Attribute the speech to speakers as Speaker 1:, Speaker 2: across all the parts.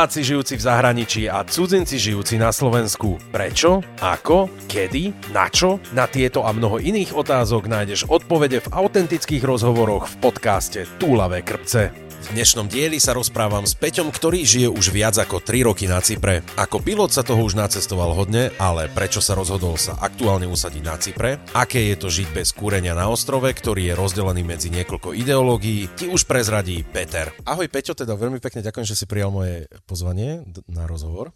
Speaker 1: Slováci žijúci v zahraničí a cudzinci žijúci na Slovensku. Prečo? Ako? Kedy? Na čo? Na tieto a mnoho iných otázok nájdeš odpovede v autentických rozhovoroch v podcaste Túlavé krpce. V dnešnom dieli sa rozprávam s Peťom, ktorý žije už viac ako 3 roky na Cypre. Ako pilot sa toho už nacestoval hodne, ale prečo sa rozhodol sa aktuálne usadiť na Cypre? Aké je to žiť bez kúrenia na ostrove, ktorý je rozdelený medzi niekoľko ideológií, ti už prezradí Peter. Ahoj Peťo, teda veľmi pekne ďakujem, že si prijal moje pozvanie na rozhovor.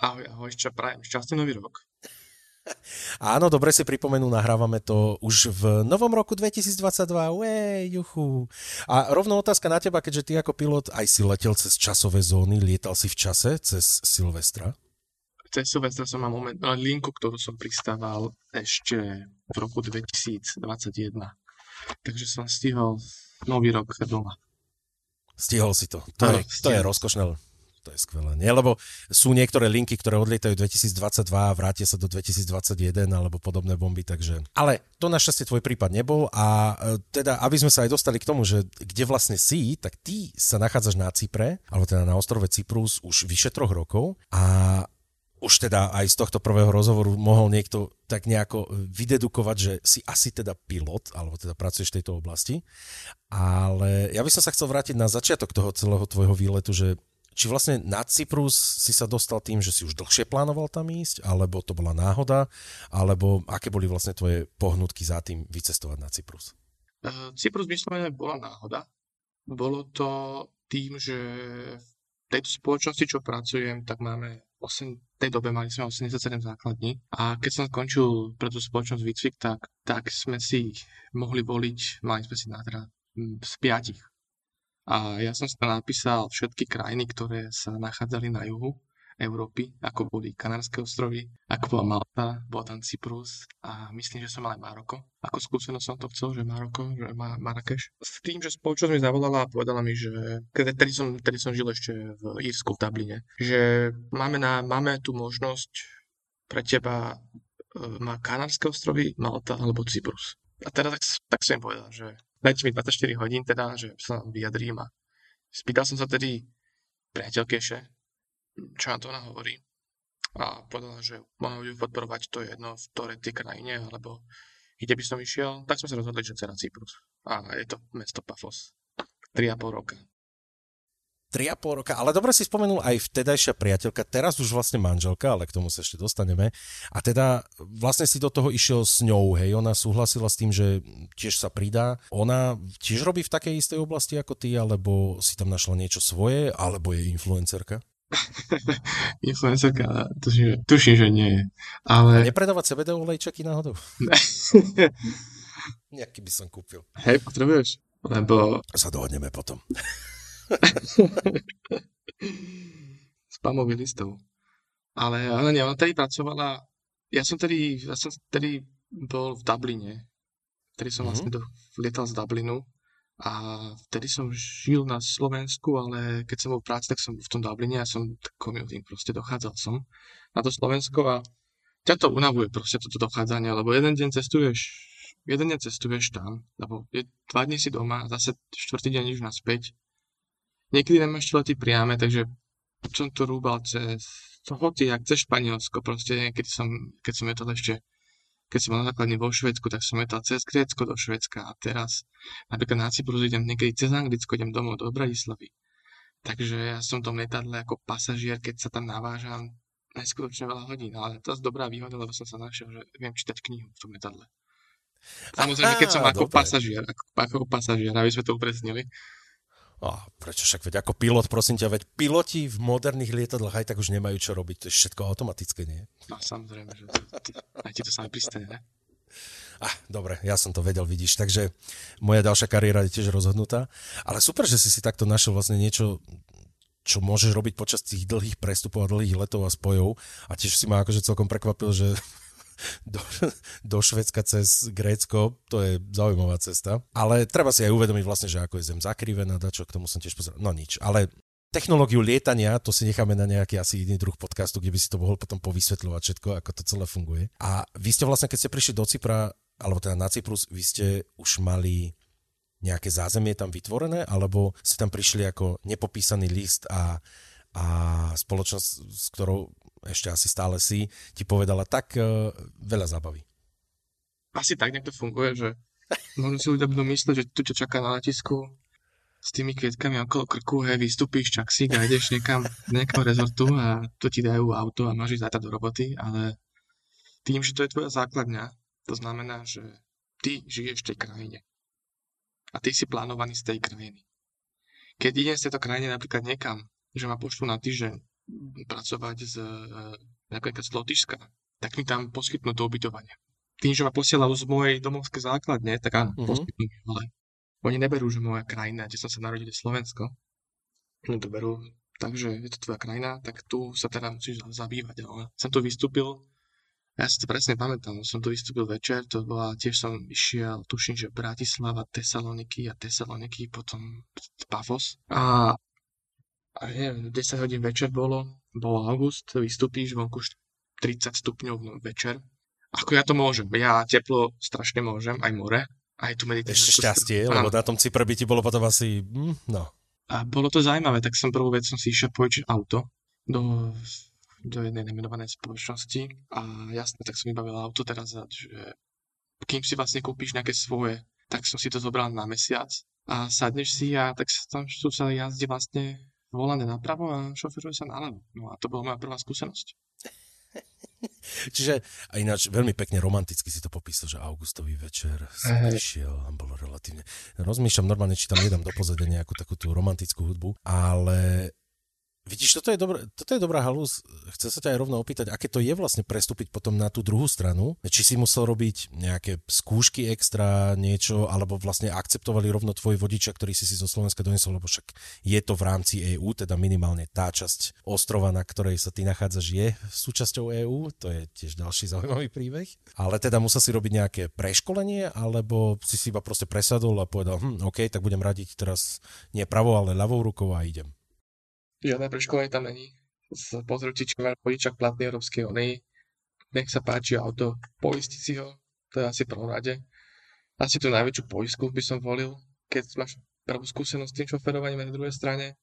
Speaker 2: Ahoj, ahoj, čo prajem, šťastný nový rok.
Speaker 1: Áno, dobre si pripomenú, nahrávame to už v novom roku 2022. Ué, juchu. A rovno otázka na teba, keďže ty ako pilot aj si letel cez časové zóny, lietal si v čase cez Silvestra?
Speaker 2: Cez Silvestra som mal moment, linku, ktorú som pristával ešte v roku 2021. Takže som stihol nový rok doma.
Speaker 1: Stihol si to. To, je, to je rozkošné to je skvelé. Nie? Lebo sú niektoré linky, ktoré odlietajú 2022 a vrátia sa do 2021 alebo podobné bomby, takže... Ale to našťastie tvoj prípad nebol a e, teda, aby sme sa aj dostali k tomu, že kde vlastne si, tak ty sa nachádzaš na Cypre, alebo teda na ostrove Cyprus už vyše troch rokov a už teda aj z tohto prvého rozhovoru mohol niekto tak nejako vydedukovať, že si asi teda pilot, alebo teda pracuješ v tejto oblasti. Ale ja by som sa chcel vrátiť na začiatok toho celého tvojho výletu, že či vlastne na Cyprus si sa dostal tým, že si už dlhšie plánoval tam ísť, alebo to bola náhoda, alebo aké boli vlastne tvoje pohnutky za tým vycestovať na Cyprus?
Speaker 2: Uh, Cyprus vyslovene bola náhoda. Bolo to tým, že v tejto spoločnosti, čo pracujem, tak máme 8, v tej dobe mali sme 87 základní a keď som skončil pre tú spoločnosť výcvik, tak, tak sme si mohli voliť, mali sme si na teda z piatich a ja som si tam napísal všetky krajiny, ktoré sa nachádzali na juhu Európy, ako boli Kanárske ostrovy, ako bola Malta, bol tam Cyprus a myslím, že som mal aj Maroko. Ako skúsenosť som to chcel, že Maroko, že Ma- Marrakeš. S tým, že spoločnosť mi zavolala a povedala mi, že tedy som, tedy som žil ešte v Írsku, v Dubline, že máme, na, máme tu možnosť pre teba e, má Kanárske ostrovy, Malta alebo Cyprus. A teraz tak, tak som im povedal, že dajte mi 24 hodín teda, že sa vyjadrím a spýtal som sa tedy priateľkeše, čo na to ona hovorí a povedala, že mám ju podporovať, to je jedno v ktorej tej krajine, alebo kde by som išiel, tak sme sa rozhodli, že cera Cyprus. A je to mesto Pafos. 3,5 roka.
Speaker 1: 3,5 roka, ale dobre si spomenul aj vtedajšia priateľka, teraz už vlastne manželka, ale k tomu sa ešte dostaneme. A teda vlastne si do toho išiel s ňou, hej, ona súhlasila s tým, že tiež sa pridá. Ona tiež robí v takej istej oblasti ako ty, alebo si tam našla niečo svoje, alebo je influencerka?
Speaker 2: influencerka, tuším, tuším, že nie je. Ale...
Speaker 1: A nepredávať CBD olejčeky náhodou? Nejaký by som kúpil.
Speaker 2: Hej, potrebuješ? Lebo...
Speaker 1: Sa dohodneme potom.
Speaker 2: Spamový listov. Ale, ale nie, ona tady pracovala, ja som tedy, ja som tedy bol v Dubline, vtedy som mm-hmm. vlastne do, lietal z Dublinu a vtedy som žil na Slovensku, ale keď som bol v práci, tak som v tom Dubline a som commuting, proste dochádzal som na to Slovensko a ťa to unavuje proste toto dochádzanie, lebo jeden deň cestuješ, jeden deň cestuješ tam, lebo je, dva dní si doma a zase štvrtý deň už naspäť Niekedy nemáš lety priame, takže som to rúbal cez hoci, jak cez Španielsko, proste niekedy som, keď som to ešte keď som na základne vo Švedsku, tak som letal cez Grécko do Švedska a teraz napríklad na Cyprus idem niekedy cez Anglicko, idem domov do Bratislavy. Takže ja som v tom letadle ako pasažier, keď sa tam navážam neskutočne veľa hodín, ale to je dobrá výhoda, lebo som sa našiel, že viem čítať knihu v tom letadle. Samozrejme, keď som ako pasažier, ako, ako pasažier, aby sme to upresnili,
Speaker 1: a prečo však, veď ako pilot, prosím ťa, veď piloti v moderných lietadlách aj tak už nemajú čo robiť, to je všetko automatické, nie?
Speaker 2: No samozrejme, že aj ti to sami pristane, ne?
Speaker 1: Ah, dobre, ja som to vedel, vidíš, takže moja ďalšia kariéra je tiež rozhodnutá, ale super, že si si takto našiel vlastne niečo, čo môžeš robiť počas tých dlhých prestupov a dlhých letov a spojov a tiež si ma akože celkom prekvapil, že do, do Švedska cez Grécko, to je zaujímavá cesta. Ale treba si aj uvedomiť vlastne, že ako je zem zakrivená, čo k tomu som tiež pozeral. No nič, ale technológiu lietania, to si necháme na nejaký asi iný druh podcastu, kde by si to mohol potom povysvetľovať všetko, ako to celé funguje. A vy ste vlastne, keď ste prišli do Cypra, alebo teda na Cyprus, vy ste už mali nejaké zázemie tam vytvorené, alebo ste tam prišli ako nepopísaný list a a spoločnosť, s ktorou ešte asi stále si, ti povedala tak uh, veľa zábavy.
Speaker 2: Asi tak nejak to funguje, že možno si ľudia budú myslieť, že tu ťa čaká na letisku s tými kvietkami okolo krku, hej, vystúpíš si a ideš niekam, niekam rezortu a to ti dajú auto a máš ísť do roboty, ale tým, že to je tvoja základňa, to znamená, že ty žiješ v tej krajine. A ty si plánovaný z tej krajiny. Keď idem z tejto krajiny napríklad niekam, že ma pošlu na týždeň pracovať z, e, napríklad z Lotyšska, tak mi tam poskytnú to ubytovanie. Tým, že ma posielajú z mojej domovskej základne, tak áno, mm-hmm. poskytnú, ale oni neberú, že moja krajina, kde som sa narodil, je Slovensko. Oni to berú takže je to tvoja krajina, tak tu sa teda musíš zabývať. Ale som tu vystúpil ja si to presne pamätám, som tu vystúpil večer, to bola, tiež som išiel, tuším, že Bratislava, Tesaloniky a Tesaloniky, potom Pafos. A, a neviem, 10 hodín večer bolo, bol august, vystúpíš vonku 30 stupňov večer. Ako ja to môžem, ja teplo strašne môžem, aj more, aj tu meditáciu.
Speaker 1: Ešte šťastie, lebo na tom Cypre by ti bolo potom asi, hm, no.
Speaker 2: A bolo to zaujímavé, tak som prvú vec som si išiel požičať auto do do jednej nemenovanej spoločnosti a jasne, tak som vybavil auto teraz, že kým si vlastne kúpiš nejaké svoje, tak som si to zobral na mesiac a sadneš si a tak sa tam sa jazdí vlastne volané napravo a šoferuje sa naľavo. No a to bola moja prvá skúsenosť.
Speaker 1: Čiže a ináč veľmi pekne romanticky si to popísal, že augustový večer som išiel a bolo relatívne. Rozmýšľam normálne, či tam jedám do pozadia nejakú takú tú romantickú hudbu, ale Vidíš, toto je, dobrá, toto je dobrá halus. Chcem sa ťa aj rovno opýtať, aké to je vlastne prestúpiť potom na tú druhú stranu. Či si musel robiť nejaké skúšky extra, niečo, alebo vlastne akceptovali rovno tvoj vodiča, ktorý si si zo Slovenska donesol, lebo však je to v rámci EÚ, teda minimálne tá časť ostrova, na ktorej sa ty nachádzaš, je súčasťou EÚ. To je tiež ďalší zaujímavý príbeh. Ale teda musel si robiť nejaké preškolenie, alebo si si iba proste presadol a povedal, hm, OK, tak budem radiť teraz nie pravou, ale ľavou rukou a idem.
Speaker 2: Žiadne preškolenie tam není. Pozrieť si, či má vodičak platný Európskej unii. Nech sa páči auto, poistiť si ho. To je asi prvom rade. Asi tú najväčšiu poistku by som volil, keď máš prvú skúsenosť s tým šoferovaním na druhej strane.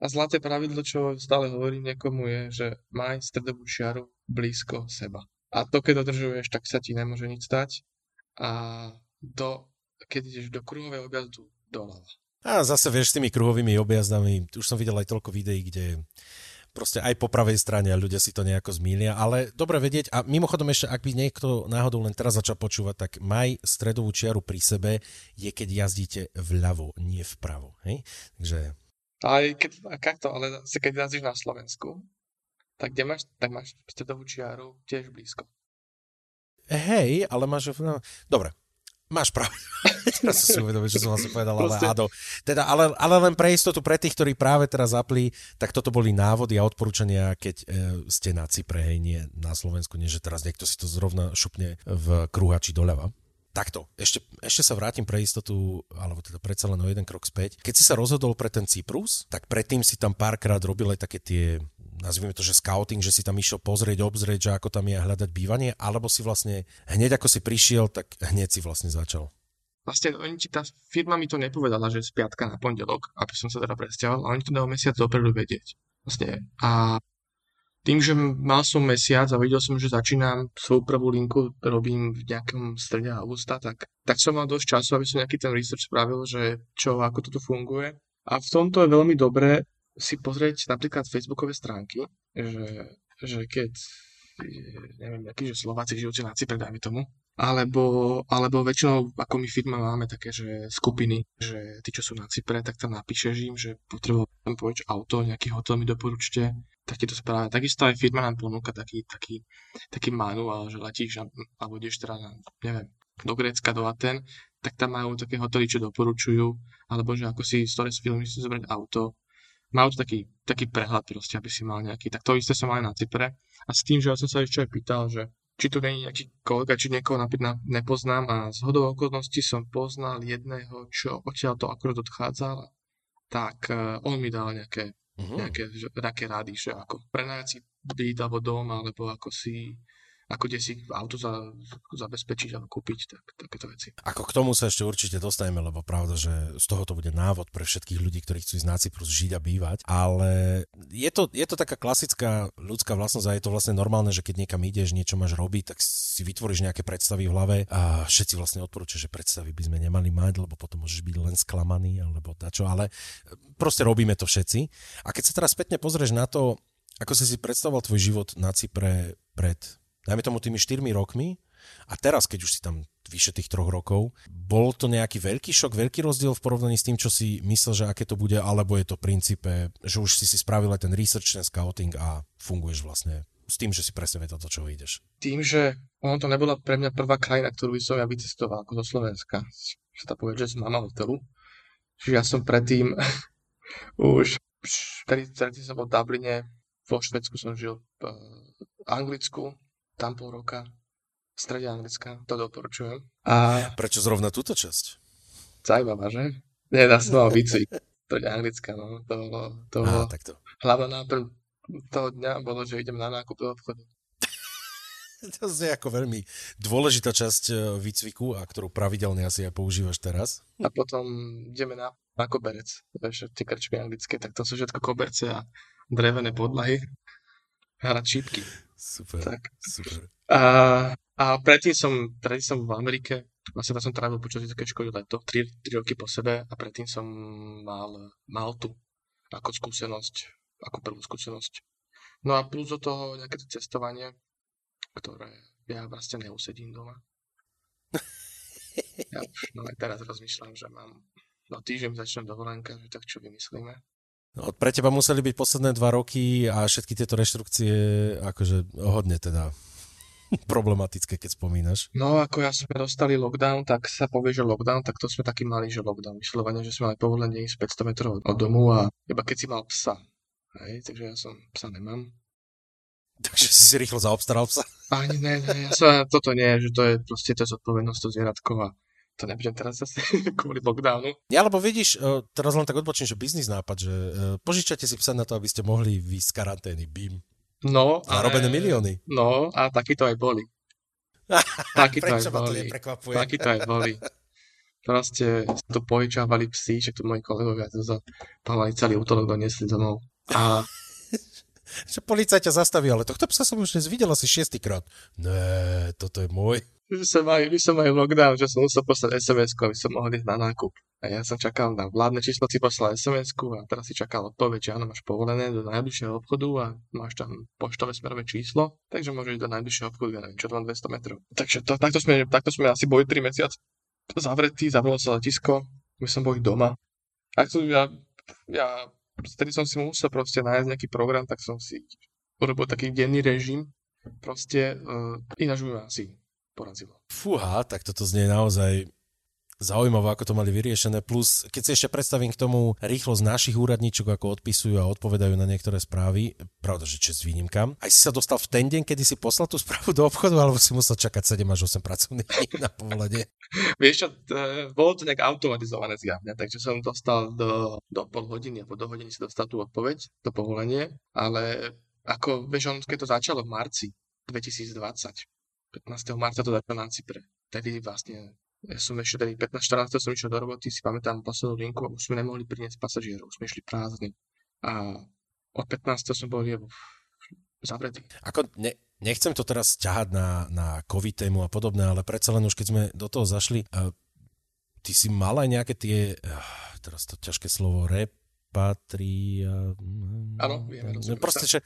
Speaker 2: A zlaté pravidlo, čo stále hovorím niekomu, je, že maj stredovú čiaru blízko seba. A to, keď dodržuješ, tak sa ti nemôže nič stať. A do, keď ideš do kruhového objazdu, doľava.
Speaker 1: A zase vieš s tými kruhovými objazdami, už som videl aj toľko videí, kde proste aj po pravej strane a ľudia si to nejako zmýlia, ale dobre vedieť a mimochodom ešte, ak by niekto náhodou len teraz začal počúvať, tak maj stredovú čiaru pri sebe je, keď jazdíte vľavo, nie vpravo. Hej? Takže...
Speaker 2: Aj keď, to, ale keď jazdíš na Slovensku, tak kde máš, tak máš stredovú čiaru tiež blízko.
Speaker 1: Hej, ale máš... No, dobre, Máš pravdu. teraz som si uvedomil, že som vlastne povedal, ale áno. Teda, ale, ale len pre istotu, pre tých, ktorí práve teraz zapli, tak toto boli návody a odporúčania, keď e, ste na Cypre, hej, nie na Slovensku, nie že teraz niekto si to zrovna šupne v krúhači doľava. Takto, ešte, ešte sa vrátim pre istotu, alebo teda predsa len o jeden krok späť. Keď si sa rozhodol pre ten Cyprus, tak predtým si tam párkrát robil aj také tie nazvime to, že scouting, že si tam išiel pozrieť, obzrieť, že ako tam je hľadať bývanie, alebo si vlastne hneď ako si prišiel, tak hneď si vlastne začal?
Speaker 2: Vlastne oni ti, tá firma mi to nepovedala, že z piatka na pondelok, aby som sa teda presťahoval, a oni to dajú mesiac dopredu vedieť. Vlastne. A tým, že mal som mesiac a videl som, že začínam svoju prvú linku, robím v nejakom strede augusta, tak, tak som mal dosť času, aby som nejaký ten research spravil, že čo, ako toto funguje. A v tomto je veľmi dobré si pozrieť napríklad facebookové stránky, že, že keď neviem, aký, že Slováci žijúci na Cypre, dajme tomu, alebo, alebo väčšinou, ako my firma máme také, že skupiny, že tí, čo sú na Cypre, tak tam napíšeš im, že potrebujem povedať auto, nejaký hotel mi doporučte, tak ti to spravia. Takisto aj firma nám ponúka taký, taký, taký manuál, že letíš alebo ideš teda na, neviem, do Grécka, do Aten, tak tam majú také hotely, čo doporučujú, alebo že ako si z ktorej filmy si zobrať auto, majú to taký, taký prehľad proste, aby si mal nejaký. Tak to isté som mal aj na Cypre. A s tým, že ja som sa ešte aj pýtal, že či tu je nejaký kolega, či niekoho napríklad nepoznám a z hodou okolností som poznal jedného, čo odtiaľ to akorát odchádzal, tak uh, on mi dal nejaké, uh-huh. nejaké, že, nejaké rady, že ako prenajať si byt alebo dom, alebo ako si ako kde si auto za, zabezpečiť alebo kúpiť, tak takéto veci.
Speaker 1: Ako k tomu sa ešte určite dostaneme, lebo pravda, že z toho to bude návod pre všetkých ľudí, ktorí chcú ísť na Cyprus žiť a bývať, ale je to, je to taká klasická ľudská vlastnosť a je to vlastne normálne, že keď niekam ideš, niečo máš robiť, tak si vytvoríš nejaké predstavy v hlave a všetci vlastne odporúčajú, že predstavy by sme nemali mať, lebo potom môžeš byť len sklamaný alebo dačo, ale proste robíme to všetci. A keď sa teraz spätne pozrieš na to, ako si si predstavoval tvoj život na Cypre pred dajme tomu tými 4 rokmi a teraz, keď už si tam vyše tých troch rokov, bol to nejaký veľký šok, veľký rozdiel v porovnaní s tým, čo si myslel, že aké to bude, alebo je to princípe, že už si si spravil aj ten research, ten scouting a funguješ vlastne s tým, že si presne vedel, do čoho ideš?
Speaker 2: Tým, že ono to nebola pre mňa prvá krajina, ktorú by som ja vycestoval ako zo Slovenska. Sa to povie, že z mama hotelu. Čiže ja som predtým už, vtedy, som bol v Dubline, vo Švedsku som žil v Anglicku, tam pol roka, v strede Anglicka, to doporučujem. A...
Speaker 1: Prečo zrovna túto časť?
Speaker 2: Zajímavá, že? Nie, som mal výcvik. strede Anglicka, no. To bolo, to bolo...
Speaker 1: takto.
Speaker 2: Hlavná náplň toho dňa bolo, že idem na nákup do obchodu.
Speaker 1: to je ako veľmi dôležitá časť e, výcviku, a ktorú pravidelne asi aj používaš teraz.
Speaker 2: A potom ideme na, na koberec. Vieš, tie krčmy anglické, tak to sú všetko koberce a drevené podlahy. Hrať šípky.
Speaker 1: Super, tak. super.
Speaker 2: A, a predtým som, predtým som v Amerike, vlastne som trávil počas vysokej školy leto, 3, 3 roky po sebe a predtým som mal Maltu ako skúsenosť, ako prvú skúsenosť. No a plus do toho nejaké to cestovanie, ktoré ja vlastne neusedím doma. Ja už no aj teraz rozmýšľam, že mám, no týždeň začnem dovolenka, že tak čo vymyslíme.
Speaker 1: No, pre teba museli byť posledné dva roky a všetky tieto reštrukcie akože hodne teda problematické, keď spomínaš.
Speaker 2: No, ako ja sme dostali lockdown, tak sa povie, že lockdown, tak to sme taký mali, že lockdown. Vyslovene, že sme mali povolenie ísť 500 metrov od domu a iba keď si mal psa. Hej, takže ja som psa nemám.
Speaker 1: Takže si si rýchlo zaobstaral psa?
Speaker 2: Ani ne, ne, ja sa, toto nie, že to je proste to zodpovednosť to zvieratkov a to nebudem teraz zase kvôli lockdownu.
Speaker 1: Ja, lebo vidíš, e, teraz len tak odbočím, že biznis nápad, že e, požičate si psa na to, aby ste mohli výjsť z karantény, bim.
Speaker 2: No.
Speaker 1: Zarobené ale, milióny.
Speaker 2: No, a takí to aj boli.
Speaker 1: takí to aj boli.
Speaker 2: Takí to aj boli. Proste tu požičávali psi, že tu moji kolegovia to za mali celý útorok doniesli domov. A
Speaker 1: že policajt ťa zastaví, ale tohto psa som už dnes videl asi šiestýkrát. Ne, toto je môj
Speaker 2: že som aj, by som aj lockdown, že som musel poslať sms aby som mohol ísť na nákup. A ja som čakal na vládne číslo, si poslal sms a teraz si čakal odpoveď, že áno, máš povolené do najbližšieho obchodu a máš tam poštové smerové číslo, takže môžeš do najbližšieho obchodu, ja neviem, čo to 200 metrov. Takže to, takto, sme, takto sme asi boli 3 mesiace zavretí, zavrelo sa letisko, my som boli doma. A to ja, ja vtedy som si musel proste nájsť nejaký program, tak som si urobil taký denný režim, proste uh, ináč by asi porazilo.
Speaker 1: Fúha, tak toto znie naozaj zaujímavé, ako to mali vyriešené. Plus, keď si ešte predstavím k tomu rýchlosť našich úradníčok, ako odpisujú a odpovedajú na niektoré správy, pravda, že čest výnimkám. Aj si sa dostal v ten deň, kedy si poslal tú správu do obchodu, alebo si musel čakať 7 až 8 pracovných dní na povolenie?
Speaker 2: Vieš čo, bolo to nejak automatizované zjavne, takže som dostal do, do pol hodiny, alebo do hodiny si dostal tú odpoveď, to povolenie, ale ako, vieš, on, keď to začalo v marci 2020, 15. marca to začal na Cypre. Tedy vlastne ja som ešte tedy 15-14 som išiel do roboty, si pamätám poslednú linku a už sme nemohli priniesť pasažierov, sme išli prázdni. A od 15. som bol zavretý.
Speaker 1: Ako ne, nechcem to teraz ťahať na, na COVID tému a podobné, ale predsa len už keď sme do toho zašli, uh, ty si mal aj nejaké tie, uh, teraz to ťažké slovo, repatria...
Speaker 2: Áno, vieme,
Speaker 1: rozumiem. Proste, že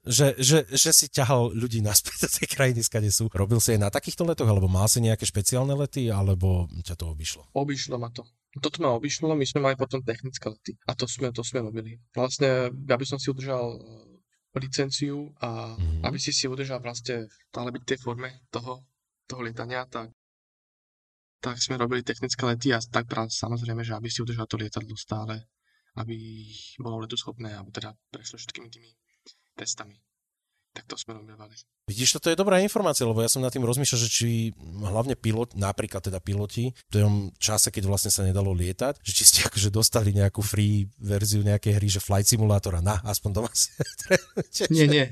Speaker 1: že, že, že si ťahal ľudí naspäť do tej krajiny, skade sú. Robil si aj na takýchto letoch, alebo mal si nejaké špeciálne lety, alebo ťa to obišlo?
Speaker 2: Obišlo ma to. Toto ma obišlo, my sme mali potom technické lety. A to sme, to sme robili. Vlastne, aby som si udržal e, licenciu a mm-hmm. aby si si udržal vlastne stále byť tej forme toho, toho lietania, tak tak sme robili technické lety a tak práve samozrejme, že aby si udržal to lietadlo stále, aby bolo letu schopné, alebo teda prešlo všetkými tými testami. tak to sme robievali.
Speaker 1: Vidíš, toto je dobrá informácia, lebo ja som nad tým rozmýšľal, že či hlavne pilot, napríklad teda piloti, v tom čase, keď vlastne sa nedalo lietať, že či ste akože dostali nejakú free verziu nejakej hry, že flight simulátora, na, aspoň doma si
Speaker 2: Nie, nie.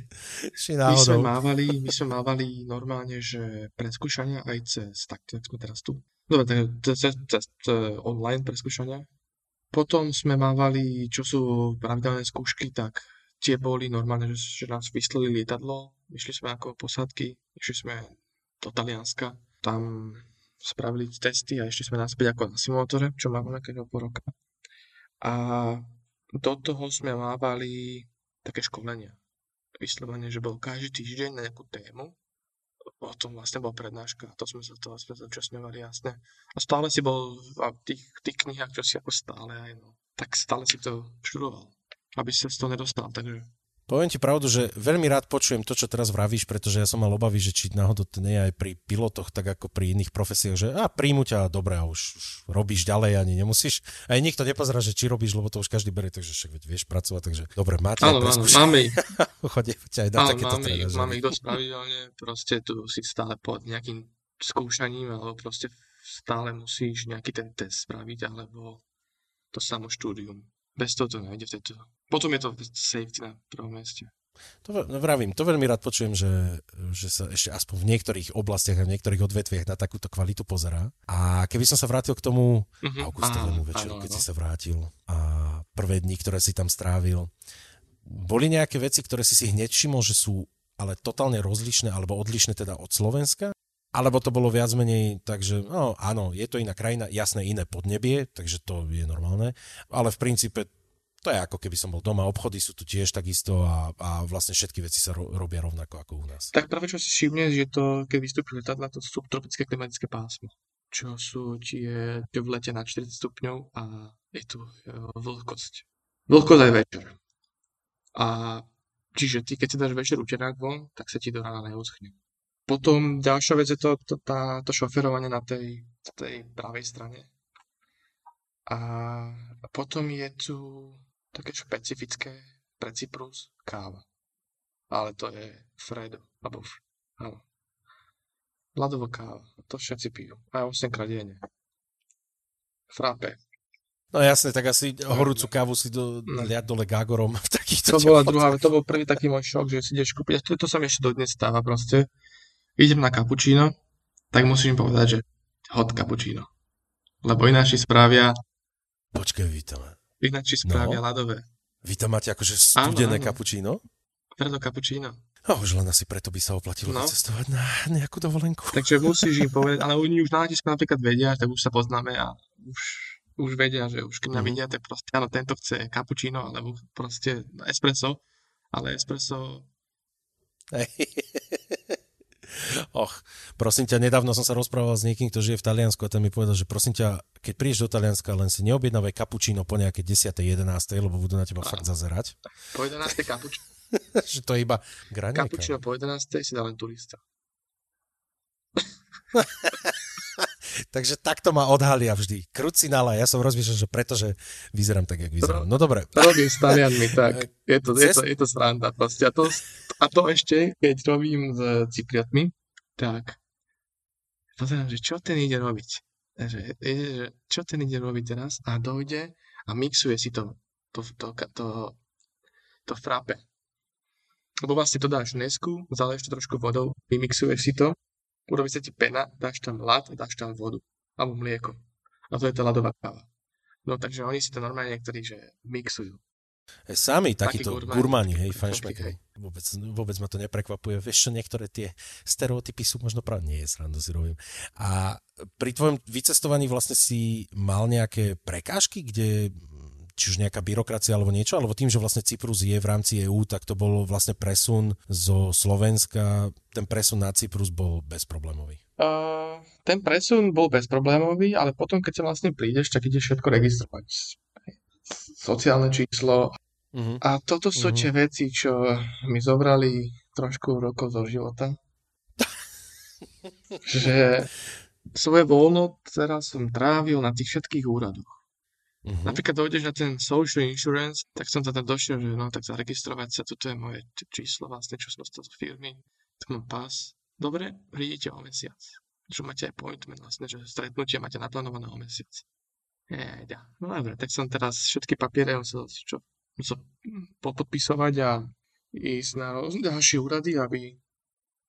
Speaker 2: My sme, mávali, my sme mávali normálne, že preskúšania aj cez, tak, tak sme teraz tu. Dobre, tak cez, cez, cez online preskúšania. Potom sme mávali, čo sú pravidelné skúšky, tak tie boli normálne, že, že nás vyslali lietadlo, išli sme ako posádky, išli sme do Talianska, tam spravili testy a išli sme naspäť ako na simulátore, čo máme nejakého po roka. A do toho sme mávali také školenia. Vyslovene, že bol každý týždeň na nejakú tému, o tom vlastne bola prednáška, to sme sa to sme zúčastňovali jasne. A stále si bol v tých, tých knihách, čo si ako stále aj no, tak stále si to študoval aby sa z toho nedostal. Takže
Speaker 1: Poviem ti pravdu, že veľmi rád počujem to, čo teraz vravíš, pretože ja som mal obavy, že či náhodou to nie je aj pri pilotoch, tak ako pri iných profesiách, že a príjmu ťa, dobre, a už, už robíš ďalej, ani nemusíš. Aj nikto nepozerá, že či robíš, lebo to už každý berie, takže však vieš pracovať, takže dobre, máte
Speaker 2: áno, áno, máme ich.
Speaker 1: ťa aj na áno, takéto
Speaker 2: máme, ich, máme ich dosť pravidelne, proste tu si stále pod nejakým skúšaním, alebo proste stále musíš nejaký ten test spraviť, alebo to samo štúdium. Bez toho to nejde v tejto potom je to safety na prvom mieste.
Speaker 1: To vravím, to veľmi rád počujem, že, že sa ešte aspoň v niektorých oblastiach a v niektorých odvetviach na takúto kvalitu pozerá. A keby som sa vrátil k tomu mm-hmm. augustovému večeru, keď si sa vrátil a prvé dni, ktoré si tam strávil, boli nejaké veci, ktoré si si hneď všimol, že sú ale totálne rozlišné alebo odlišné teda od Slovenska? Alebo to bolo viac menej tak, že no, áno, je to iná krajina, jasné iné podnebie, takže to je normálne, ale v princípe to je ako keby som bol doma, obchody sú tu tiež takisto a, a vlastne všetky veci sa ro, robia rovnako ako u nás.
Speaker 2: Tak práve čo si všimne, že to, keď vystúpi letadla, to sú tropické klimatické pásmo, čo sú tie, v lete na 40 stupňov a je tu uh, vlhkosť. Vlhkosť aj večer. A čiže ty, keď si dáš večer uterák von, tak sa ti do rána neuschne. Potom ďalšia vec je to, to, tá, to šoferovanie na tej, tej pravej strane. A potom je tu také špecifické pre Cyprus káva. Ale to je Fredo, alebo áno. Ľadová káva, to všetci pijú. Aj 8 krát denne. Frappe.
Speaker 1: No jasne, tak asi horúcu kávu si do, liať dole Gagorom v takýchto
Speaker 2: To bola druhá, to bol prvý taký môj šok, že si ideš kúpiť, to, to sa mi ešte dodnes stáva proste. Idem na kapučíno, tak musím povedať, že hot kapučíno. Lebo ináči spravia...
Speaker 1: Počkaj, vítame.
Speaker 2: Ináč spravia no. ľadové.
Speaker 1: Vy tam máte akože studené kapučíno?
Speaker 2: Preto kapučíno.
Speaker 1: No, už len asi preto by sa oplatilo no. cestovať na nejakú dovolenku.
Speaker 2: Takže musíš im povedať, ale oni už na letisku napríklad vedia, tak už sa poznáme a už, už vedia, že už keď mm. vidia, tak proste, áno, tento chce kapučíno, alebo proste espresso, ale espresso...
Speaker 1: Och, prosím ťa, nedávno som sa rozprával s niekým, kto žije v Taliansku a ten mi povedal, že prosím ťa, keď prídeš do Talianska, len si neobjednávaj kapučíno po nejaké 10. 11. lebo budú na teba a. fakt zazerať.
Speaker 2: Po 11. kapučíno.
Speaker 1: že to je iba granejka.
Speaker 2: Kapučíno po 11. si dá len turista.
Speaker 1: Takže takto ma odhalia vždy. Krucinála, ja som rozmýšľal, že pretože vyzerám tak, jak vyzerám. No dobre.
Speaker 2: Robím s Talianmi, tak. Je to, je to, je to sranda proste. A to, a to ešte, keď robím s Cypriatmi, tak pozerám, že čo ten ide robiť. Že, že, čo ten ide robiť teraz a dojde a mixuje si to, to, to, to, to frappe. Lebo vlastne to dáš nesku, zaleješ to trošku vodou, vymixuješ si to urobí sa ti pena, dáš tam ľad a dáš tam vodu. Alebo mlieko. A to je tá ľadová káva. No takže oni si to normálne niektorí, že mixujú.
Speaker 1: E, sami takíto gurmáni, hej, fajnšmekeri. Vôbec, vôbec ma to neprekvapuje. Vieš čo, niektoré tie stereotypy sú možno práve, nie, srandu si robím. A pri tvojom vycestovaní vlastne si mal nejaké prekážky, kde či už nejaká byrokracia alebo niečo, alebo tým, že vlastne Cyprus je v rámci EÚ, tak to bol vlastne presun zo Slovenska, ten presun na Cyprus bol bezproblémový.
Speaker 2: Uh, ten presun bol bezproblémový, ale potom, keď sa vlastne prídeš, tak ideš všetko registrovať. Sociálne číslo. Uh-huh. A toto sú uh-huh. tie veci, čo mi zobrali trošku rokov zo života. že svoje voľno teraz som trávil na tých všetkých úradoch Uh-huh. Napríklad dojdeš na ten social insurance, tak som tam došiel, že no tak zaregistrovať sa, toto je moje číslo vlastne, čo som dostal z firmy, tak mám pás. Dobre, prídete o mesiac. Čo máte appointment vlastne, že stretnutie máte naplánované o mesiac. Jeďa. No dobre, tak som teraz všetky papiere musel, čo, musel podpisovať a ísť na ďalšie úrady, aby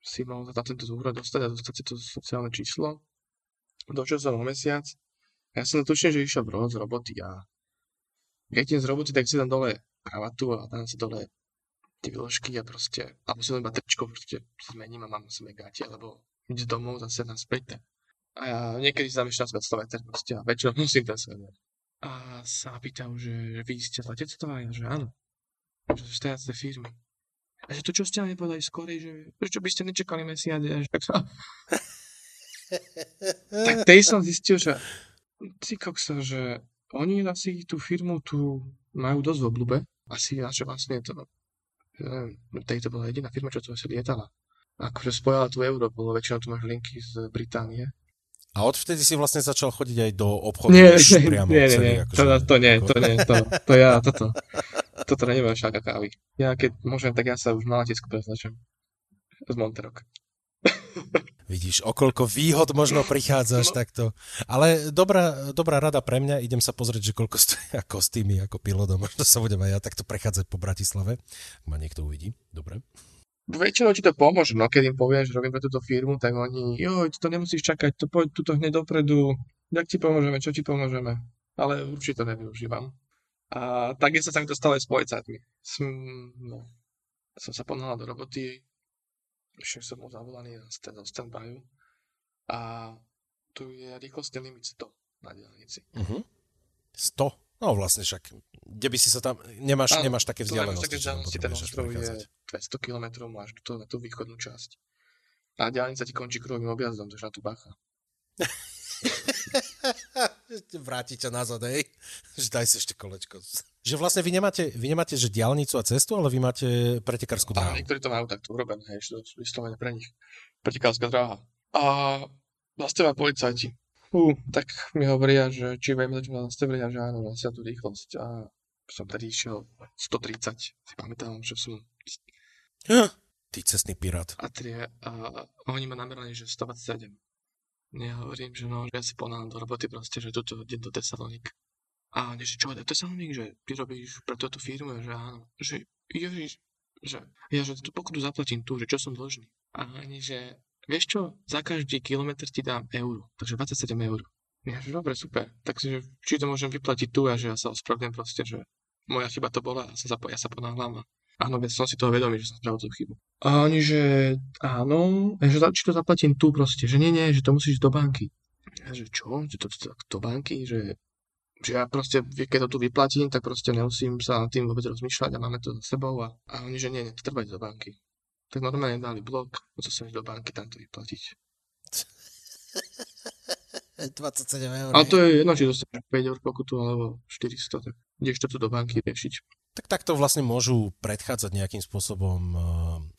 Speaker 2: si mohol za tento úrad dostať a dostať si to sociálne číslo. Došiel som o mesiac ja som tuším, že išiel z roboty a keď idem z roboty, tak si tam dole kravatu a tam si dole tie výložky a proste, a musím iba tričko, proste zmením a mám na sebe gate, lebo ísť domov zase naspäť. A ja niekedy si tam ešte raz veter proste a väčšinou musím ten sveter. A sa pýtam, že, že vy ste z letectva? Ja, že áno. Že ste z tej firmy. A že to, čo ste mi povedali skorej, že prečo by ste nečakali mesiac? Ja, že, tak tej som zistil, že ty koksa, že oni asi tú firmu tu majú dosť v oblúbe. Asi naše vlastne to, neviem, tej to bola jediná firma, čo tu asi lietala. Akože spojala tú Európu, lebo väčšinou tu máš linky z Británie.
Speaker 1: A odvtedy si vlastne začal chodiť aj do obchodu
Speaker 2: nie, priamo nie, celý, nie, akože, to, to nie, to nie, to, to ja, toto, toto neviem šáka kávy. Ja keď môžem, tak ja sa už na letisku preznačím z Monterok.
Speaker 1: Vidíš, okolko výhod možno prichádzaš no. takto. Ale dobrá, dobrá rada pre mňa, idem sa pozrieť, že koľko stojí kostýmy ako pilota. Možno sa budem aj ja takto prechádzať po Bratislave. Ma niekto uvidí. Dobre.
Speaker 2: Väčšinou ti to pomôže, no keď im povieš, že robím pre túto firmu, tak oni, jo, to nemusíš čakať, to poď tuto hneď dopredu, jak ti pomôžeme, čo ti pomôžeme. Ale určite to nevyužívam. A tak sa tam dostal aj s policajtmi. Som, no, som sa ponáhľal do roboty, ešte som bol zavolaný na stand, standby a tu je rýchlostný limit 100 na diálnici.
Speaker 1: Uh-huh. 100? No vlastne však, kde by si sa tam, nemáš, Áno, nemáš také vzdialenosti.
Speaker 2: Také vzdialenosti, ten ostrov je 200 km, máš to, na tú východnú časť. A diálnica ti končí kruhovým objazdom, takže na tú bacha.
Speaker 1: Vráti ťa nazad, hej? Že daj si ešte kolečko že vlastne vy nemáte, vy nemáte že diálnicu a cestu, ale vy máte pretekárskú dráhu.
Speaker 2: niektorí to majú takto urobené, hej, že to sú vyslovene pre nich. Pretekárska dráha. A vlastne policajti. Fú, tak mi hovoria, že či vieme začať nastavili a že áno, vlastne tú rýchlosť. A som tady išiel 130, si pamätám, že som...
Speaker 1: Ty cestný pirát.
Speaker 2: A, tri, a oni ma namerali, že 127. Ja hovorím, že no, že ja si ponáhľam do roboty proste, že tuto idem do Tesalonik. A oni, že čo, to je Tesalónik, že ty robíš pre túto firmu, že áno. Že, ježiš, že ja, že tú pokutu zaplatím tu, že čo som dlžný. A oni, že vieš čo, za každý kilometr ti dám euro, takže 27 eur. Ja, že dobre, super. Takže či to môžem vyplatiť tu a že ja sa ospravedlňujem proste, že moja chyba to bola a sa ja sa ponáhľam a áno, som si toho vedomý, že som spravil tú chybu. A oni, že áno, že či to zaplatím tu proste, že nie, nie, že to musíš do banky. Ja, že čo, že to, to, to banky, že že ja proste, keď to tu vyplatím, tak proste nemusím sa nad tým vôbec rozmýšľať a máme to za sebou a, a oni, že nie, nie, to treba ísť do banky. Tak normálne dali blok, musel som ísť do banky tam to vyplatiť.
Speaker 1: 27 eur.
Speaker 2: Ale to je jedno, či dostaneš 5 eur pokutu alebo 400, tak ideš to tu do banky riešiť.
Speaker 1: Tak takto vlastne môžu predchádzať nejakým spôsobom uh,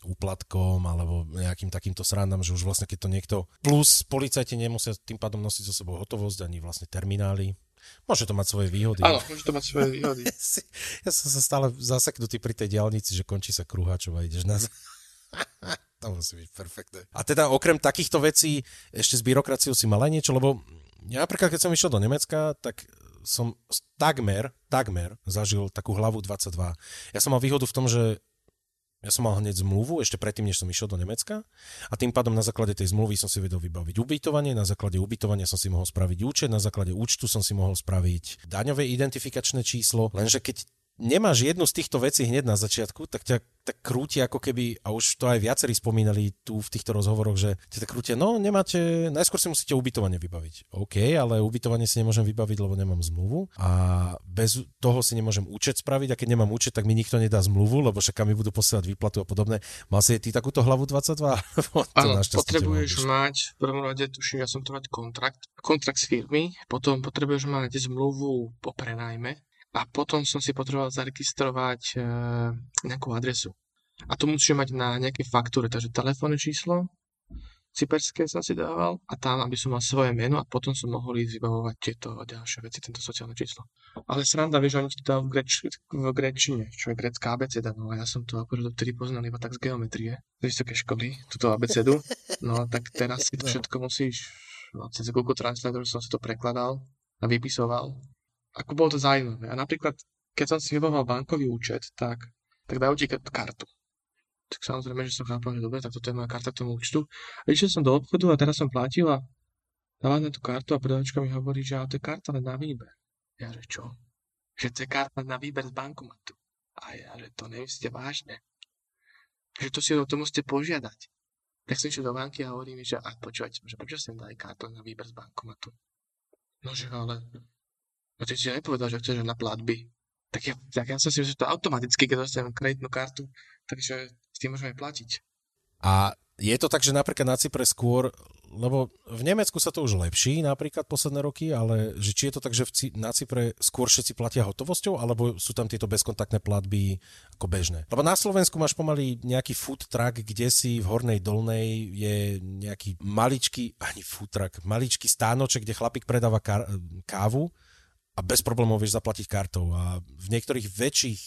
Speaker 1: úplatkom alebo nejakým takýmto srandám, že už vlastne keď to niekto... Plus policajti nemusia tým pádom nosiť so sebou hotovosť ani vlastne terminály, Môže to mať svoje výhody.
Speaker 2: Áno, môže to mať svoje výhody.
Speaker 1: ja som sa stále zaseknutý pri tej diálnici, že končí sa kruháčov a ideš na... to musí byť perfektné. A teda okrem takýchto vecí ešte s byrokraciou si mal aj niečo, lebo ja napríklad, keď som išiel do Nemecka, tak som takmer, takmer zažil takú hlavu 22. Ja som mal výhodu v tom, že ja som mal hneď zmluvu, ešte predtým, než som išiel do Nemecka a tým pádom na základe tej zmluvy som si vedel vybaviť ubytovanie, na základe ubytovania som si mohol spraviť účet, na základe účtu som si mohol spraviť daňové identifikačné číslo, lenže keď nemáš jednu z týchto vecí hneď na začiatku, tak ťa tak krúti ako keby, a už to aj viacerí spomínali tu v týchto rozhovoroch, že ťa tak krútia, no nemáte, najskôr si musíte ubytovanie vybaviť. OK, ale ubytovanie si nemôžem vybaviť, lebo nemám zmluvu a bez toho si nemôžem účet spraviť a keď nemám účet, tak mi nikto nedá zmluvu, lebo však mi budú posielať výplatu a podobné. Mal si ty takúto hlavu 22?
Speaker 2: Áno, potrebuješ mať, v prvom rade tuším, ja som to mať kontrakt, kontrakt s firmy, potom potrebuješ mať zmluvu po prenajme, a potom som si potreboval zaregistrovať e, nejakú adresu. A to musíš mať na nejakej faktúre, takže telefónne číslo, cyperské som si dával a tam, aby som mal svoje meno a potom som mohol ísť vybavovať tieto ďalšie veci, tento sociálne číslo. Ale sranda, vieš, oni ti to v, greč, v grečine, čo je grecká abeceda, no a ja som to akorát vtedy poznal iba tak z geometrie, z vysoké školy, túto abecedu. No tak teraz si to všetko musíš, no, cez Google Translator som si to prekladal a vypisoval. Ako bolo to zaujímavé. A napríklad, keď som si vybavoval bankový účet, tak, tak dajú ti kartu tak samozrejme, že som chápal, že dobre, tak toto je moja karta k tomu účtu. A išiel som do obchodu a teraz som platil a dávam na tú kartu a predavačka mi hovorí, že to je karta len na výber. Ja, že čo? Že to je karta na výber z bankomatu. A ja, že to nemyslíte vážne. Že to si o to musíte požiadať. Tak som išiel do banky a hovorí mi, že a počúvajte, že prečo sem dali kartu na výber z bankomatu? No, že ale... No ty si nepovedal, že chceš na platby. Tak ja, tak ja som si myslel, že to automaticky, keď dostanem kreditnú kartu, takže tým môžeme platiť.
Speaker 1: A je to tak, že napríklad na Cypre skôr, lebo v Nemecku sa to už lepší napríklad posledné roky, ale že či je to tak, že v, na Cypre skôr všetci platia hotovosťou, alebo sú tam tieto bezkontaktné platby ako bežné? Lebo na Slovensku máš pomaly nejaký food truck, kde si v Hornej Dolnej je nejaký maličký, ani food truck, maličký stánoček, kde chlapík predáva kávu a bez problémov vieš zaplatiť kartou. A v niektorých väčších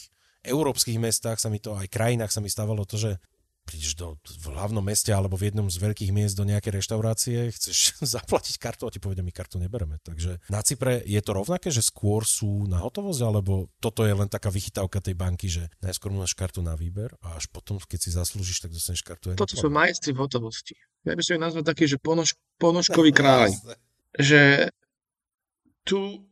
Speaker 1: európskych mestách sa mi to, aj krajinách sa mi stávalo to, že prídeš do, v hlavnom meste alebo v jednom z veľkých miest do nejakej reštaurácie, chceš zaplatiť kartu a ti povedia, my kartu nebereme. Takže na Cypre je to rovnaké, že skôr sú na hotovosť, alebo toto je len taká vychytávka tej banky, že najskôr máš kartu na výber a až potom, keď si zaslúžiš, tak dostaneš kartu
Speaker 2: aj Toto sú majstri v hotovosti. Ja by som ich nazval taký, že ponož, ponožkový kráľ. že tu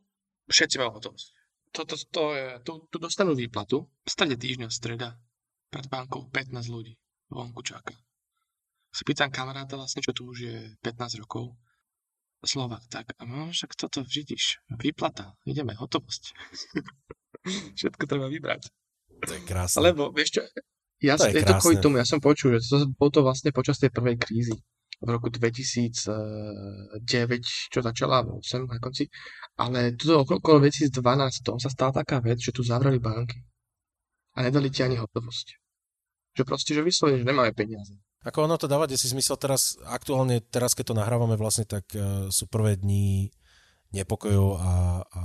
Speaker 2: všetci majú hotovosť to, to, to je, tu, tu dostanú výplatu, v strede týždňa, streda, pred bankou 15 ľudí vonku čaká. Si pýtam kamaráta vlastne, čo tu už je 15 rokov, Slovak, tak, no však toto vidíš, výplata, ideme, hotovosť. Všetko treba vybrať.
Speaker 1: To je krásne.
Speaker 2: Lebo, vieš čo, ja, to je, je to kvôli tomu, ja som počul, že to bolo to vlastne počas tej prvej krízy v roku 2009, čo začala, 8 na konci, ale toto okolo 2012 sa stala taká vec, že tu zavreli banky a nedali ti ani hotovosť. Že proste, že vyslovene, že nemáme peniaze.
Speaker 1: Ako ono to dáva si zmysel teraz, aktuálne teraz, keď to nahrávame vlastne, tak uh, sú prvé dni nepokojov a, a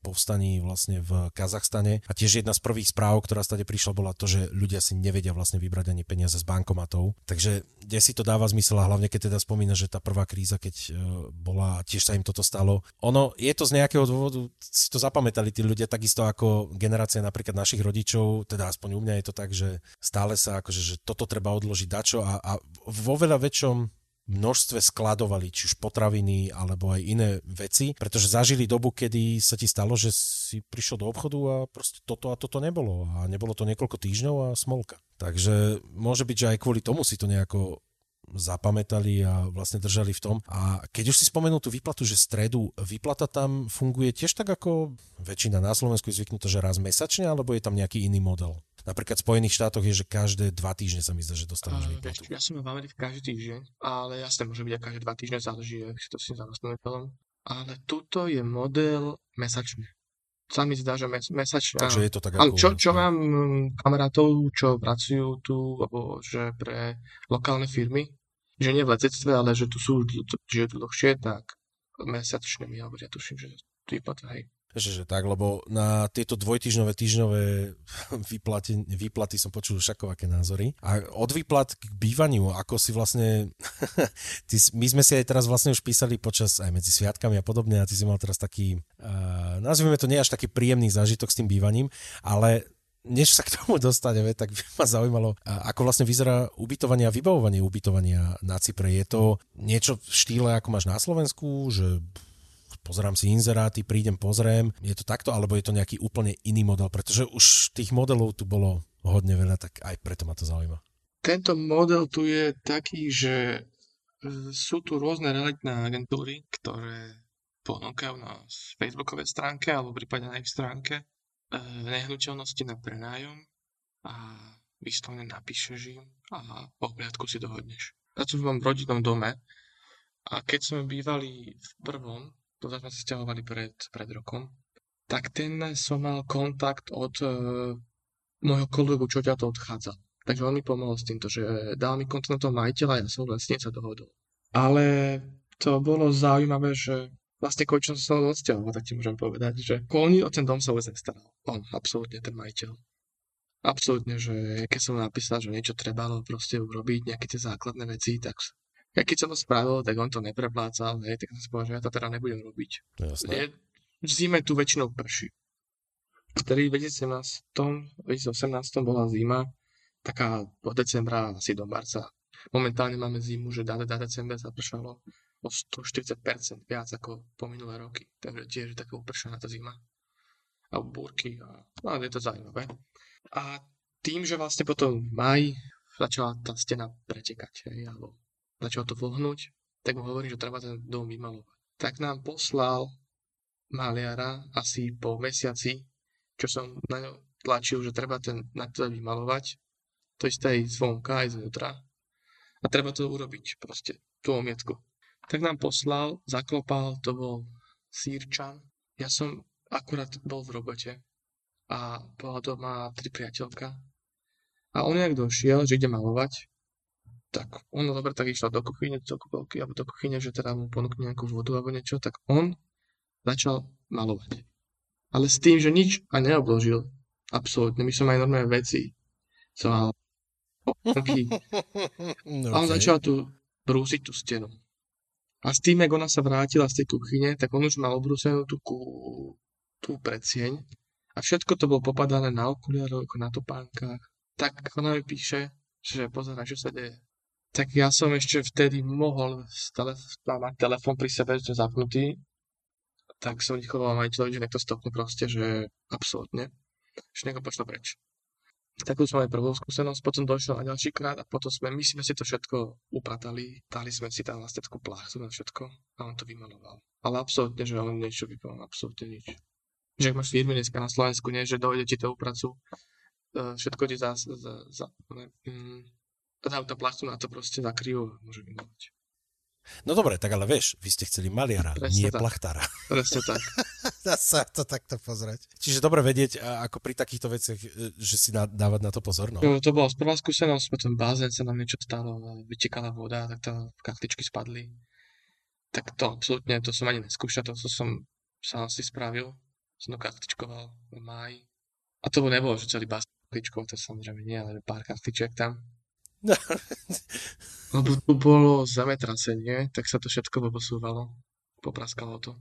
Speaker 1: povstaní vlastne v Kazachstane. A tiež jedna z prvých správ, ktorá stade prišla, bola to, že ľudia si nevedia vlastne vybrať ani peniaze z bankomatov. Takže kde si to dáva zmysel a hlavne keď teda spomína, že tá prvá kríza, keď e, bola, tiež sa im toto stalo. Ono je to z nejakého dôvodu, si to zapamätali tí ľudia takisto ako generácia napríklad našich rodičov, teda aspoň u mňa je to tak, že stále sa akože, že toto treba odložiť dačo a, a vo veľa väčšom množstve skladovali, či už potraviny alebo aj iné veci, pretože zažili dobu, kedy sa ti stalo, že si prišiel do obchodu a proste toto a toto nebolo a nebolo to niekoľko týždňov a smolka. Takže môže byť, že aj kvôli tomu si to nejako zapamätali a vlastne držali v tom. A keď už si spomenul tú výplatu, že stredu, výplata tam funguje tiež tak ako väčšina na Slovensku je zvyknutá, že raz mesačne, alebo je tam nejaký iný model? Napríklad v Spojených štátoch je, že každé dva týždne sa mi zdá, že dostaneš výplatu.
Speaker 2: Ja som v Amerike každý týždeň, ale jasne môže byť aj každé dva týždne, záleží, ak si to si zamestnateľom. Ale tuto je model mesačný. Sa mi zdá, že mes, mesačne.
Speaker 1: Takže je to tak
Speaker 2: ale čo, čo mám kamarátov, čo pracujú tu, alebo že pre lokálne firmy, že nie v letectve, ale že tu sú, že dlhšie, tak mesačne mi hovoria, tuším, že výplata, hej.
Speaker 1: Že, že tak, lebo na tieto dvojtyžňové, týždňové výplaty, výplaty som počul všakovaké názory. A od výplat k bývaniu, ako si vlastne... ty, my sme si aj teraz vlastne už písali počas aj medzi sviatkami a podobne a ty si mal teraz taký, uh, nazvime to nie až taký príjemný zážitok s tým bývaním, ale než sa k tomu dostaneme, tak by ma zaujímalo, ako vlastne vyzerá ubytovanie a vybavovanie ubytovania na Cypre. Je to niečo v štýle, ako máš na Slovensku, že pozerám si inzeráty, prídem, pozriem, je to takto, alebo je to nejaký úplne iný model, pretože už tých modelov tu bolo hodne veľa, tak aj preto ma to zaujíma.
Speaker 2: Tento model tu je taký, že e, sú tu rôzne realitné agentúry, ktoré ponúkajú na facebookovej stránke alebo prípadne na ich stránke e, nehnuteľnosti na prenájom a vyslovne napíšeš im a po hliadku si dohodneš. Tu mám v rodinnom dome a keď sme bývali v prvom, to sme sa stiahovali pred, pred rokom, tak ten som mal kontakt od e, môjho kolegu, čo ťa to odchádza. Takže on mi pomohol s týmto, že dal mi kontakt na toho majiteľa a ja som vlastne sa dohodol. Ale to bolo zaujímavé, že vlastne konečne som sa odsťahoval, tak ti môžem povedať, že on o ten dom sa vôbec nestaral. On, absolútne ten majiteľ. Absolútne, že keď som napísal, že niečo trebalo proste urobiť, nejaké tie základné veci, tak ja keď som to spravil, tak on to nepreplácal, hej, tak som si povedal, že ja to teda nebudem robiť.
Speaker 1: Jasné.
Speaker 2: v zime tu väčšinou prší. Vtedy v 2017, 2018 bola zima, taká od decembra asi do marca. Momentálne máme zimu, že na december zapršalo o 140% viac ako po minulé roky. Takže tiež je taká upršaná tá zima. A búrky. A, no, je to zaujímavé. A tým, že vlastne potom v maji začala tá stena pretekať, hej, alebo začalo to vlhnúť, tak mu hovorí, že treba ten dom vymalovať. Tak nám poslal maliara asi po mesiaci, čo som na ňo tlačil, že treba ten na to vymalovať. To isté aj zvonka, aj zvnútra. A treba to urobiť, proste, tú omietku. Tak nám poslal, zaklopal, to bol Sýrčan. Ja som akurát bol v robote a bola doma tri priateľka. A on jak došiel, že ide malovať, tak on no dobre, tak išla do kuchyne, do kúpelky, alebo do kuchyne, že teda mu ponúkne nejakú vodu alebo niečo, tak on začal malovať. Ale s tým, že nič a neobložil. Absolútne. My som aj normálne veci. Som mal okay. A on začal tu brúsiť tú stenu. A s tým, jak ona sa vrátila z tej kuchyne, tak on už mal obrúsenú tú, tú predsieň a všetko to bolo popadané na okuliaroch, na topánkach. Tak ona mi píše, že pozerá, čo sa deje. Tak ja som ešte vtedy mohol mať telefón pri sebe, že zapnutý, tak som vychoval majiteľovi, že niekto stopne proste, že absolútne, že niekto pošlo preč. Takú sme mali prvú skúsenosť, potom došiel na ďalší krát a potom sme, my sme si to všetko upratali, dali sme si tam takú plachtu na všetko a on to vymaloval. Ale absolútne, že on niečo vykonal, absolútne nič že máš firmy dneska na Slovensku, nie, že dojde ti to pracu, e, všetko ti za, za, za mm, dajú to plachtu na to proste zakryjú a môže vymovať.
Speaker 1: No dobre, tak ale vieš, vy ste chceli maliara, Presne nie tak. plachtára.
Speaker 2: Presne tak.
Speaker 1: Dá sa to takto pozrieť. Čiže dobre vedieť, ako pri takýchto veciach, e, že si dávať na to pozor. No.
Speaker 2: Jo, to bola prvá skúsenosť, potom bazén sa nám niečo stalo, vytekala voda, tak to kartičky spadli. Tak to absolútne, to som ani neskúšal, to som sám si spravil som to kartičkoval v máji. A to nebolo, že celý bás kartičkov, to samozrejme nie, ale pár kartiček tam. No. Lebo tu bolo zametrasenie, tak sa to všetko posúvalo. Popraskalo to.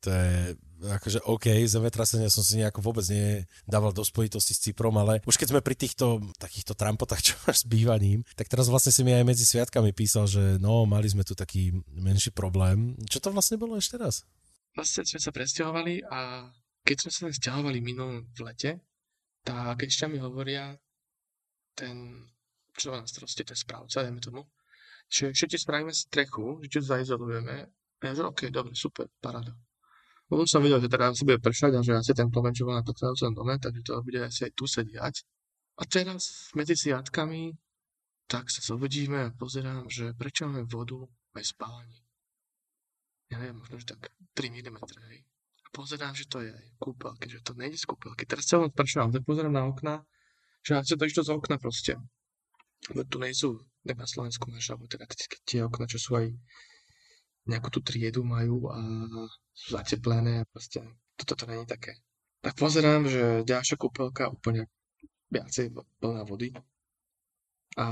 Speaker 1: To je akože OK, zemetrasenie som si nejako vôbec nedával do spojitosti s Cyprom, ale už keď sme pri týchto takýchto trampotách, čo máš s bývaním, tak teraz vlastne si mi aj medzi sviatkami písal, že no, mali sme tu taký menší problém. Čo to vlastne bolo ešte raz?
Speaker 2: Vlastne sme sa presťahovali a keď sme sa vzťahovali minulom v lete, tak ešte mi hovoria ten, čo má na starosti, ten správca, dajme tomu, že ešte spravíme strechu, že ti zaizolujeme. A ja že OK, dobre, super, paráda. Potom som videl, že teda sa bude pršať a že asi ten plomen, čo bol na predchádzajúcom dome, takže to bude asi aj tu sediať. A teraz medzi siatkami tak sa zobudíme a pozerám, že prečo máme vodu aj spálni. Ja neviem, možno, že tak 3 mm, hej pozerám, že to je kúpelky, že to nejde z kúpelky. Teraz celom pršám, tak pozerám na okna, že ja chcem to išlo z okna proste. Tu nejsú, tak na Slovensku máš, alebo teda tie okna, čo sú aj nejakú tú triedu majú a sú zateplené a proste toto to není také. Tak pozerám, že ďalšia kúpelka úplne viacej plná vody. A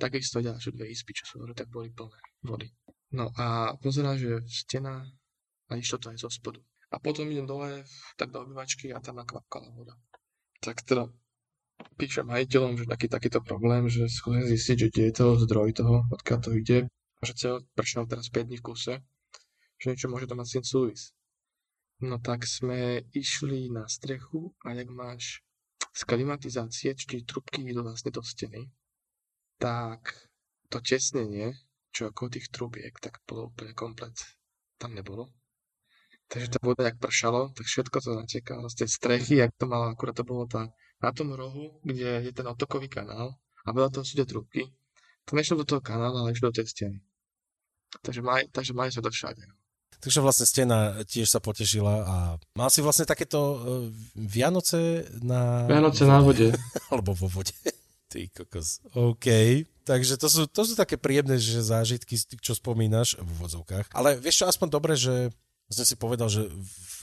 Speaker 2: takisto ďalšie dve izby, čo sú hore, tak boli plné vody. No a pozerám, že stena a išlo to aj zo spodu. A potom idem dole, tak do obývačky a tam nakvapkala voda. Tak teda píšem majiteľom, že taký takýto problém, že skúsim zistiť, že kde je to zdroj toho, odkiaľ to ide. A že celé pršalo teraz 5 dní v kuse, že niečo môže to mať s tým súvis. No tak sme išli na strechu a jak máš z klimatizácie, či trubky idú vlastne do steny, tak to tesnenie, čo ako tých trubiek, tak bolo úplne komplet. Tam nebolo. Takže tá voda, jak pršalo, tak všetko to natekalo z tej strechy, jak to malo, akurát to bolo tá, na tom rohu, kde je ten otokový kanál a veľa toho sú tie trubky. To nešlo do toho kanála, ale išlo do tej steny. Takže mali, takže mali sa to všade.
Speaker 1: Takže vlastne stena tiež sa potešila a mal si vlastne takéto uh, Vianoce na...
Speaker 2: Vianoce na vode.
Speaker 1: Alebo vo vode. Ty kokos. OK. Takže to sú, to sú také príjemné že zážitky, čo spomínaš v vodzovkách. Ale vieš čo, aspoň dobre, že som si povedal, že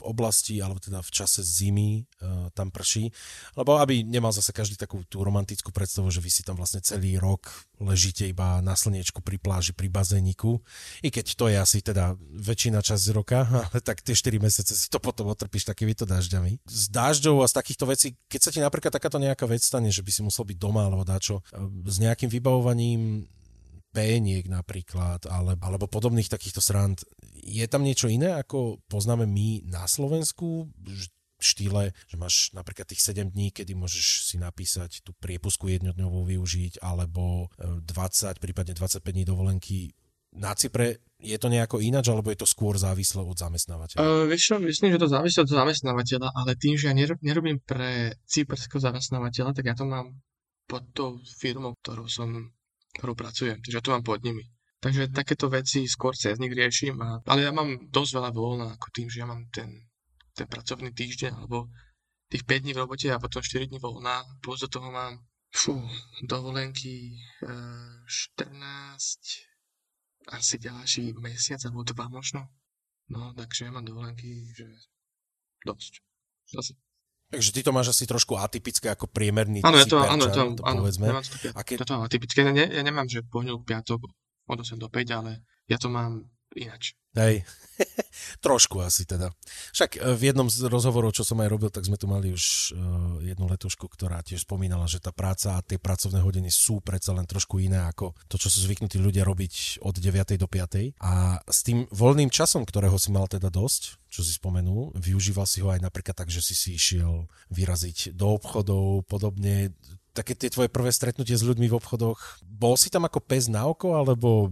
Speaker 1: v oblasti, alebo teda v čase zimy uh, tam prší, lebo aby nemal zase každý takú tú romantickú predstavu, že vy si tam vlastne celý rok ležíte iba na slniečku pri pláži, pri bazéniku, i keď to je asi teda väčšina časť roka, ale tak tie 4 mesiace si to potom otrpíš takýmito dažďami. Z dažďov a z takýchto vecí, keď sa ti napríklad takáto nejaká vec stane, že by si musel byť doma alebo dáčo, e, s nejakým vybavovaním péniek napríklad, ale, alebo podobných takýchto srand. Je tam niečo iné, ako poznáme my na Slovensku? štýle, že máš napríklad tých 7 dní, kedy môžeš si napísať tú priepusku jednodňovú využiť, alebo 20, e, prípadne 25 dní dovolenky. Na Cypre je to nejako ináč, alebo je to skôr závislé od zamestnávateľa?
Speaker 2: Uh, vieš čo, myslím, že to závisí od zamestnávateľa, ale tým, že ja nerobím pre cyperského zamestnávateľa, tak ja to mám pod tou firmou, ktorou som ktorú pracujem, takže ja to mám pod nimi. Takže takéto veci skôr cez nich riešim, a, ale ja mám dosť veľa voľna, ako tým, že ja mám ten, ten pracovný týždeň, alebo tých 5 dní v robote a potom 4 dní voľna, plus do toho mám fú, dovolenky e, 14, asi ďalší mesiac alebo dva možno. No, takže ja mám dovolenky, že dosť. Zase.
Speaker 1: Takže ty to máš asi trošku atypické ako priemerný
Speaker 2: Áno, ja to, áno, to, to áno, povedzme. Nemám to, Aké... to, to atypické. Ja, ne, ja nemám, že pondelok, piatok od 8 do 5, ale ja to mám ináč.
Speaker 1: Hej, trošku asi teda. Však e, v jednom z rozhovorov, čo som aj robil, tak sme tu mali už uh, jednu letušku, ktorá tiež spomínala, že tá práca a tie pracovné hodiny sú predsa len trošku iné ako to, čo sú zvyknutí ľudia robiť od 9. do 5. A s tým voľným časom, ktorého si mal teda dosť, čo si spomenul, využíval si ho aj napríklad tak, že si si išiel vyraziť do obchodov, podobne, také tie tvoje prvé stretnutie s ľuďmi v obchodoch, bol si tam ako pes na oko, alebo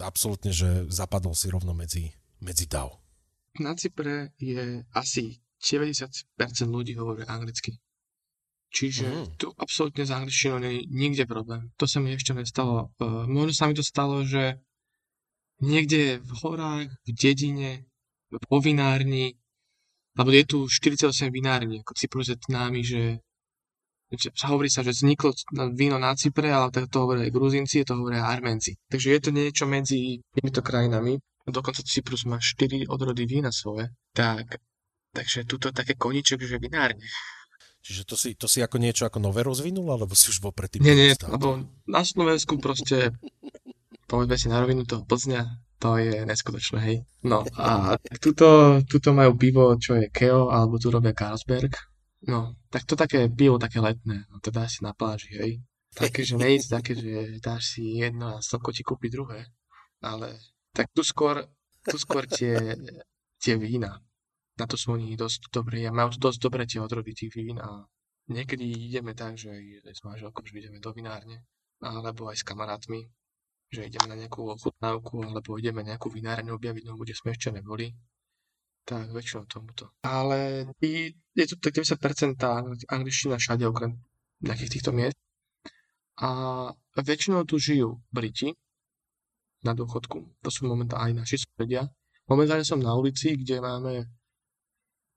Speaker 1: absolútne, že zapadol si rovno medzi, medzi dav.
Speaker 2: Na Cypre je asi 90% ľudí hovorí anglicky. Čiže mm. tu absolútne s angličtinou nie je nikde problém. To sa mi ešte nestalo. Uh, možno sa mi to stalo, že niekde v horách, v dedine, vo vinárni, alebo je tu 48 vinární, ako Cyprus je známy, že hovorí sa, že vzniklo víno na Cypre, ale to hovoria aj Gruzinci, to hovoria aj Arménci. Takže je to niečo medzi týmito krajinami. Dokonca Cyprus má 4 odrody vína svoje. Tak, takže tuto také koniček, že vinárne.
Speaker 1: Čiže to si, to si ako niečo ako nové rozvinul, alebo si už bol predtým?
Speaker 2: Nie, nie, lebo na Slovensku proste, povedzme si na rovinu toho Plzňa, to je neskutočné, hej. No a tuto, tuto majú pivo, čo je Keo, alebo tu robia Carlsberg, No, tak to také pivo také letné, no to dáš si na pláži, hej. Také, že nejde také, že dáš si jedno a slnko ti kúpi druhé. Ale tak tu skôr, tu skôr tie, tie vína. Na to sú oni dosť dobré majú dosť dobré tie odrody tých vín a niekedy ideme tak, že aj s manželkou, že ideme do vinárne, alebo aj s kamarátmi, že ideme na nejakú ochutnávku, alebo ideme nejakú vinárne objaviť, no kde sme ešte neboli tak, väčšinou tomuto. Ale je to tak 90% angličtina všade, okrem nejakých týchto miest. A väčšinou tu žijú Briti na dôchodku. To sú momentálne aj naši susedia. Momentálne som na ulici, kde máme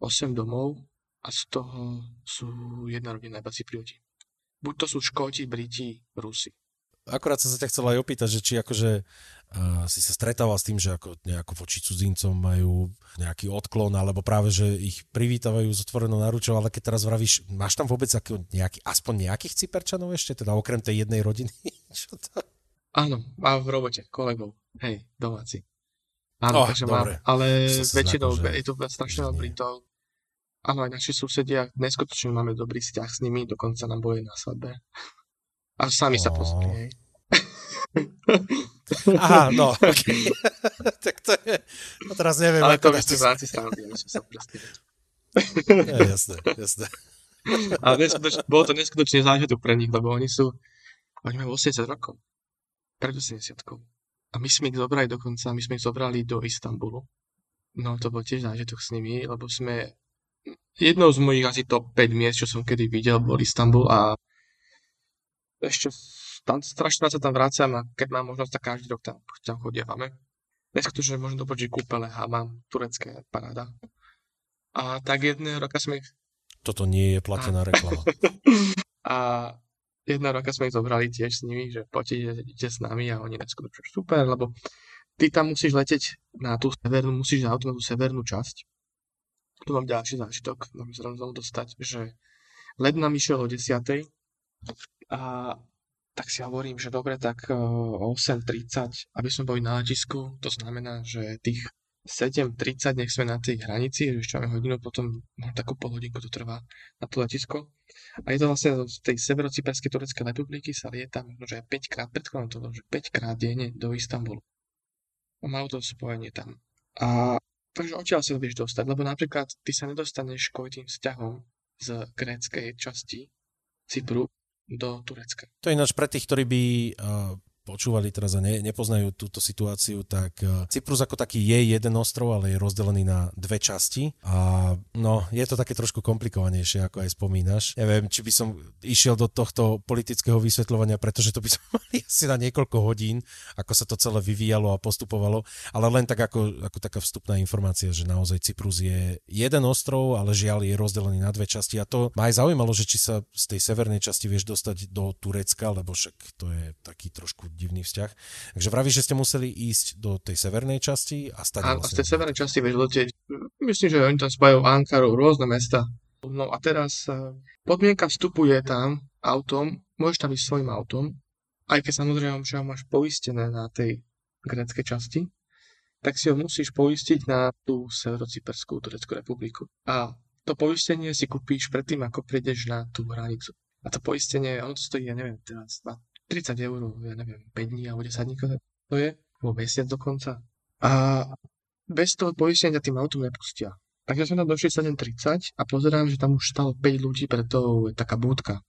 Speaker 2: 8 domov a z toho sú jedna rodina iba Cyprioti. Buď to sú Škóti, Briti, Rusi.
Speaker 1: Akorát som sa ťa chcel aj opýtať, že či akože uh, si sa stretával s tým, že ako nejako voči cudzincom majú nejaký odklon, alebo práve, že ich privítajú s otvorenou naručou, ale keď teraz vravíš, máš tam vôbec aký, nejaký, aspoň nejakých cyperčanov ešte, teda okrem tej jednej rodiny? Čo to?
Speaker 2: Áno, mám v robote kolegov, hej, domáci. Áno, oh, takže dobre. mám, ale väčšinou je to strašne veľa Britov. Áno, aj naši susedia, neskutočne máme dobrý vzťah s nimi, dokonca nám boli na svadbe. A sami sa pozrie, hej.
Speaker 1: Aha, no, okay. tak to je, no teraz neviem.
Speaker 2: Ale to ste v rámci srandy, sa proste.
Speaker 1: ja, jasné, jasné.
Speaker 2: Ale neskutočne, bolo to neskutočne zážitok pre nich, lebo oni sú, oni majú 80 rokov, pred 80 A my sme ich zobrali dokonca, my sme ich zobrali do Istanbulu. No to bol tiež zážitok s nimi, lebo sme, jednou z mojich asi top 5 miest, čo som kedy videl, bol Istanbul a ešte tam strašne sa tam vrácam a keď mám možnosť, tak každý rok tam, tam chodievame. Neskutočne môžem dopočiť kúpele mám turecké paráda. A tak jedného roka sme...
Speaker 1: Toto nie je platená reklama.
Speaker 2: a jedna roka sme ich zobrali tiež s nimi, že poďte, idete s nami a oni neskutočne super, lebo ty tam musíš leteť na tú severnú, musíš na tú severnú časť. Tu mám ďalší zážitok, mám sa znovu dostať, že let nám išiel o 10. a tak si hovorím, že dobre, tak o 8.30, aby sme boli na letisku, to znamená, že tých 7.30 nech sme na tej hranici, že ešte máme hodinu, potom mám takú pol hodinku to trvá na to letisko. A je to vlastne z tej severocyperskej Tureckej republiky sa lieta možno, že 5 krát, predkladám to, že 5 krát denne do Istanbulu. A majú to spojenie tam. A takže odtiaľ sa vieš dostať, lebo napríklad ty sa nedostaneš kvôli vzťahom z gréckej časti Cypru do Turecka.
Speaker 1: To je ináč pre tých, ktorí by uh počúvali teraz a ne, nepoznajú túto situáciu, tak e, Cyprus ako taký je jeden ostrov, ale je rozdelený na dve časti. A no, je to také trošku komplikovanejšie, ako aj spomínaš. Neviem, či by som išiel do tohto politického vysvetľovania, pretože to by som mali asi na niekoľko hodín, ako sa to celé vyvíjalo a postupovalo, ale len tak ako, ako taká vstupná informácia, že naozaj Cyprus je jeden ostrov, ale žiaľ je rozdelený na dve časti. A to ma aj zaujímalo, že či sa z tej severnej časti vieš dostať do Turecka, lebo však to je taký trošku divný vzťah. Takže vraví, že ste museli ísť do tej severnej časti a stať
Speaker 2: A, vlastne... z tej severnej časti vieš letieť. Myslím, že oni tam spájajú Ankaru, rôzne mesta. No a teraz eh, podmienka vstupu je tam autom, môžeš tam ísť svojim autom, aj keď samozrejme, že ho máš poistené na tej greckej časti, tak si ho musíš poistiť na tú Severocyperskú Tureckú republiku. A to poistenie si kúpíš predtým, ako prídeš na tú hranicu. A to poistenie, ono to stojí, ja neviem, teraz 30 eur, ja neviem, 5 dní alebo 10 dní to je, alebo mesiac dokonca. A bez toho poistenia tým autom nepustia. Takže sme tam došli 7.30 a pozerám, že tam už stalo 5 ľudí pre to je taká búdka,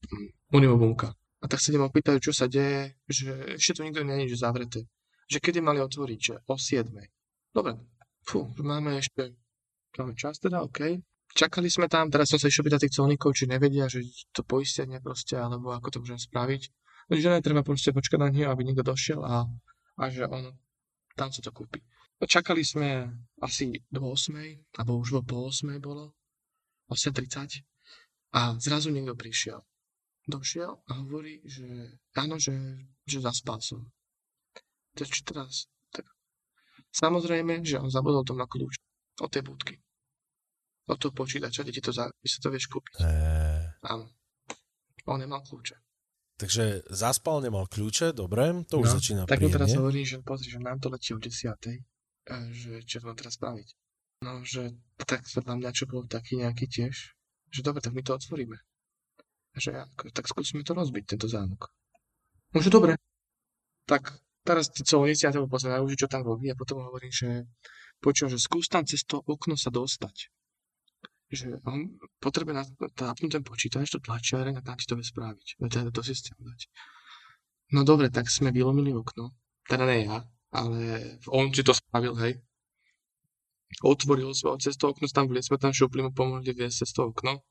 Speaker 2: unimobunka. A tak sa idem opýtať, čo sa deje, že ešte to nikto nie je zavreté. Že kedy mali otvoriť, že o 7. Dobre, fú, máme ešte, máme čas teda, OK. Čakali sme tam, teraz som sa išiel pýtať tých colníkov, či nevedia, že to poistenie proste, alebo ako to môžem spraviť že netreba proste počkať na neho, aby niekto došiel a, a že on tam sa to kúpi. Čakali sme asi do 8, alebo už po 8 bolo, 8.30 a zrazu niekto prišiel. Došiel a hovorí, že áno, že, že zaspal som. To čo teraz? Tak. Samozrejme, že on zabudol na kľúč od tej budky. Od toho počítača, kde ti to, za, si to vieš kúpiť. Eee. Áno. On nemal kľúče.
Speaker 1: Takže zaspal, nemal kľúče, dobre, to už no, začína
Speaker 2: Tak mu teraz hovorí, že pozri, že nám to letí o 10. že čo mám teraz spraviť. No, že tak na mňa, čo bol taký nejaký tiež, že dobre, tak my to otvoríme. Že tak skúsime to rozbiť, tento zámok. No, že dobre. Tak teraz colníci na teba pozerajú, že čo tam robí a potom hovorím, že počujem, že skús tam cez to okno sa dostať že on potrebuje napnúť ten počítač, to tlačiare a tam ti to vie spraviť. Teda do systému dať. No dobre, tak sme vylomili okno. Teda ne ja, ale on si to spravil, hej. Otvoril sme cez to okno, tam vliec sme tam šupli mu pomohli viesť cez to okno.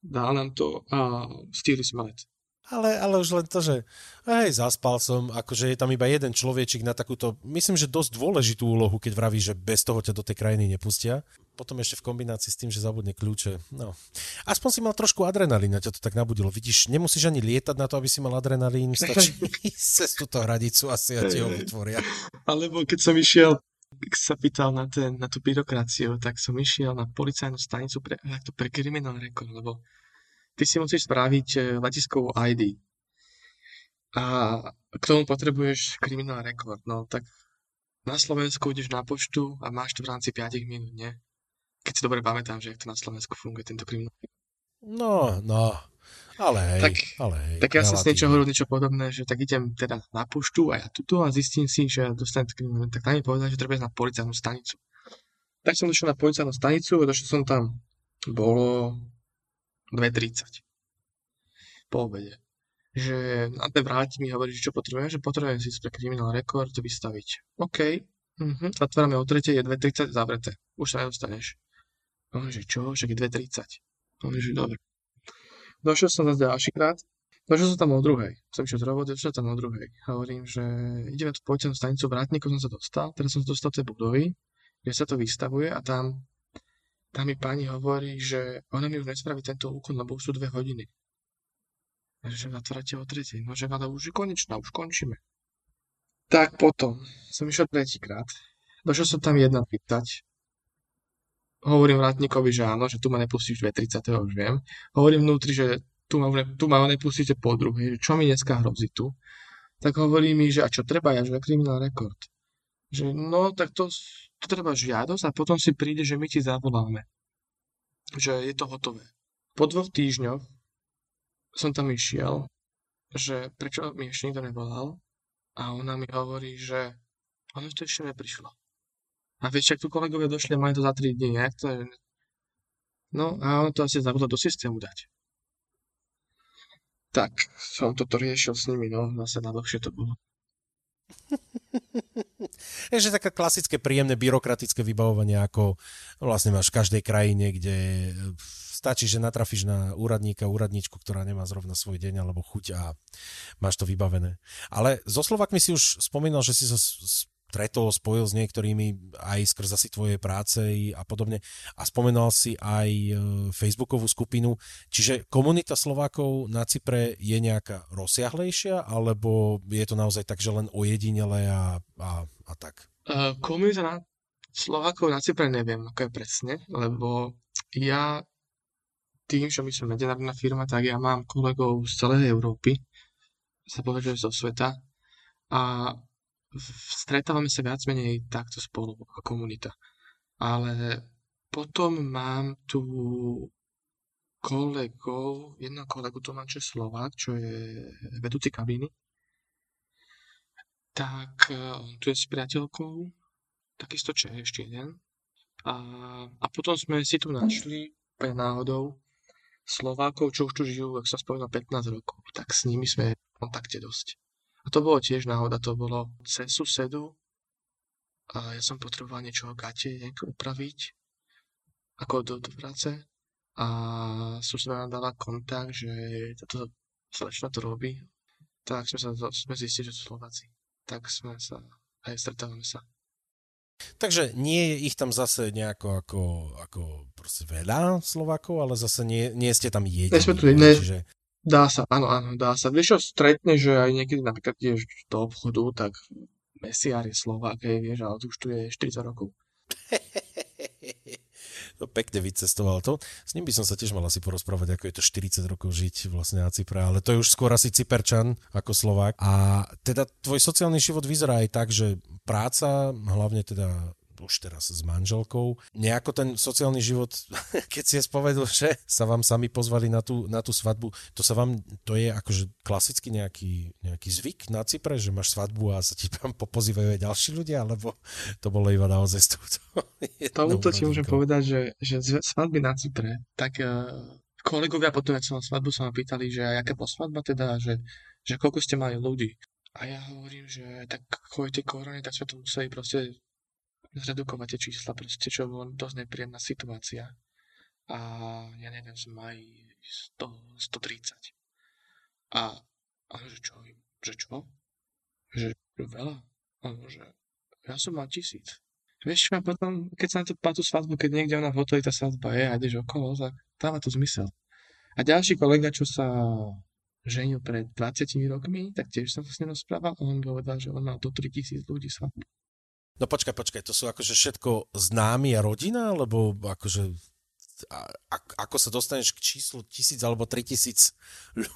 Speaker 2: Dal nám to a stihli sme let.
Speaker 1: Ale, ale už len to, že hej, zaspal som, akože je tam iba jeden človečik na takúto, myslím, že dosť dôležitú úlohu, keď vraví, že bez toho ťa do tej krajiny nepustia. Potom ešte v kombinácii s tým, že zabudne kľúče. No. Aspoň si mal trošku adrenalín, ťa to tak nabudilo. Vidíš, nemusíš ani lietať na to, aby si mal adrenalín, stačí cez túto hradicu asi a ti ho vytvoria.
Speaker 2: Alebo keď som išiel keď sa pýtal na, ten, na tú byrokraciu, tak som išiel na policajnú stanicu pre, to pre kriminál rekord, lebo ty si musíš spraviť eh, letiskovú ID. A k tomu potrebuješ kriminál rekord. No tak na Slovensku ideš na poštu a máš to v rámci 5 minút, nie? Keď si dobre pamätám, že jak to na Slovensku funguje tento kriminál.
Speaker 1: No, no, ale hej,
Speaker 2: tak,
Speaker 1: ale hej.
Speaker 2: Tak ja som si niečo hovoril, niečo podobné, že tak idem teda na poštu a ja tuto a zistím si, že dostanem kriminál. Tak tam mi povedal, že treba ísť na policajnú stanicu. Tak som došiel na policajnú stanicu došiel som tam. Bolo 2.30 po obede. Že na ten vráti mi hovorí, že čo potrebujem, že potrebujem si pre kriminál rekord vystaviť. OK, uh-huh. zatvárame o 3, je 2.30 zavreté. Už sa nedostaneš. On že čo, však je 2.30. On že dobre. Došiel som zase ďalší krát. Došiel som tam o druhej. Som išiel z roboty, došiel tam o druhej. Hovorím, že ideme tu policajnú stanicu, vrátnikov som sa dostal, teraz som sa dostal do tej budovy, kde sa to vystavuje a tam tam mi pani hovorí, že ona mi už nespraví tento úkon, lebo už sú dve hodiny. že zatvárate o tretej. No, že ale už je konečná, už končíme. Tak potom som išiel tretíkrát. Došiel som tam jedna pýtať. Hovorím vrátnikovi, že áno, že tu ma nepustíš 2.30, už viem. Hovorím vnútri, že tu ma, tu ma nepustíte po druhej, čo mi dneska hrozí tu. Tak hovorí mi, že a čo treba, ja, že kriminál rekord. Že no, tak to, to treba žiadosť a potom si príde, že my ti zavoláme. Že je to hotové. Po dvoch týždňoch som tam išiel, že prečo mi ešte nikto nevolal a ona mi hovorí, že ono to ešte neprišlo. A vieš, ak tu kolegovia došli a mali to za 3 dní, jak to je? No a ono to asi zabudlo do systému dať. Tak, som toto riešil s nimi, no, zase na dlhšie to bolo.
Speaker 1: Je že také klasické, príjemné, byrokratické vybavovanie, ako vlastne máš v každej krajine, kde stačí, že natrafíš na úradníka, úradničku, ktorá nemá zrovna svoj deň alebo chuť a máš to vybavené. Ale so Slovakmi si už spomínal, že si sa stretol, spojil s niektorými aj skrz asi tvojej práce a podobne a spomenal si aj e, facebookovú skupinu. Čiže komunita Slovákov na Cypre je nejaká rozsiahlejšia alebo je to naozaj tak, že len ojedinele a, a, a tak?
Speaker 2: Uh, komunita na Slovákov na Cypre neviem, ako je presne, lebo ja tým, že my sme medzinárodná firma, tak ja mám kolegov z celej Európy, sa povedať, zo sveta a stretávame sa viac menej takto spolu ako komunita. Ale potom mám tu kolegov, jedného kolegu tu mám, čo je Slovák, čo je vedúci kabíny. Tak eh, on tu je s priateľkou, takisto je ešte jeden. A, a potom sme si tu našli pre náhodou Slovákov, čo už tu žijú, ak som spomenul, 15 rokov. Tak s nimi sme v kontakte dosť. A to bolo tiež náhoda, to bolo cez susedu a ja som potreboval niečo gate upraviť, ako do, do práce a suseda nám dala kontakt, že táto slečna to robí, tak sme, sa, sme zistili, že sú Slováci. Tak sme sa, aj stretávame sa.
Speaker 1: Takže nie je ich tam zase nejako ako, ako proste veľa Slovákov, ale zase nie, nie ste tam jediní. Nie sme tu,
Speaker 2: ne, čiže... Dá sa, áno, áno, dá sa. Vieš, čo stretne, že aj niekedy napríklad ideš do obchodu, tak Mesiar je Slovák, vieš, ale už tu je 40 rokov.
Speaker 1: to pekne vycestoval to. S ním by som sa tiež mal asi porozprávať, ako je to 40 rokov žiť vlastne na Cypre, ale to je už skôr asi Cyperčan ako Slovák. A teda tvoj sociálny život vyzerá aj tak, že práca, hlavne teda už teraz s manželkou. Nejako ten sociálny život, keď si spovedul, že sa vám sami pozvali na tú, na tú svadbu, to sa vám, to je akože klasicky nejaký, nejaký zvyk na Cypre, že máš svadbu a sa ti tam popozývajú aj ďalší ľudia, alebo to bolo iba naozaj z
Speaker 2: tohto? Tomuto ti môžem povedať, že, že svadby na Cypre, tak uh, kolegovia potom, ak som na svadbu, sa ma pýtali, že aká po svadba teda, že, že koľko ste mali ľudí. A ja hovorím, že tak kvôli tej korone, tak sme to museli proste zredukovať tie čísla, proste, čo bolo dosť nepríjemná situácia. A ja neviem, som aj 100, 130. A, a že čo, že čo? Že, veľa? Ano, že ja som mal tisíc. Vieš, a potom, keď sa na tú, na tú svadbu, keď niekde ona v hoteli tá svadba je a ideš okolo, tak dáva to zmysel. A ďalší kolega, čo sa ženil pred 20 rokmi, tak tiež som sa s ním rozprával a on povedal, že on mal do 3000 ľudí svadbu.
Speaker 1: No počkaj, počkaj, to sú akože všetko známi a rodina, alebo akože a, ako sa dostaneš k číslu tisíc alebo tri tisíc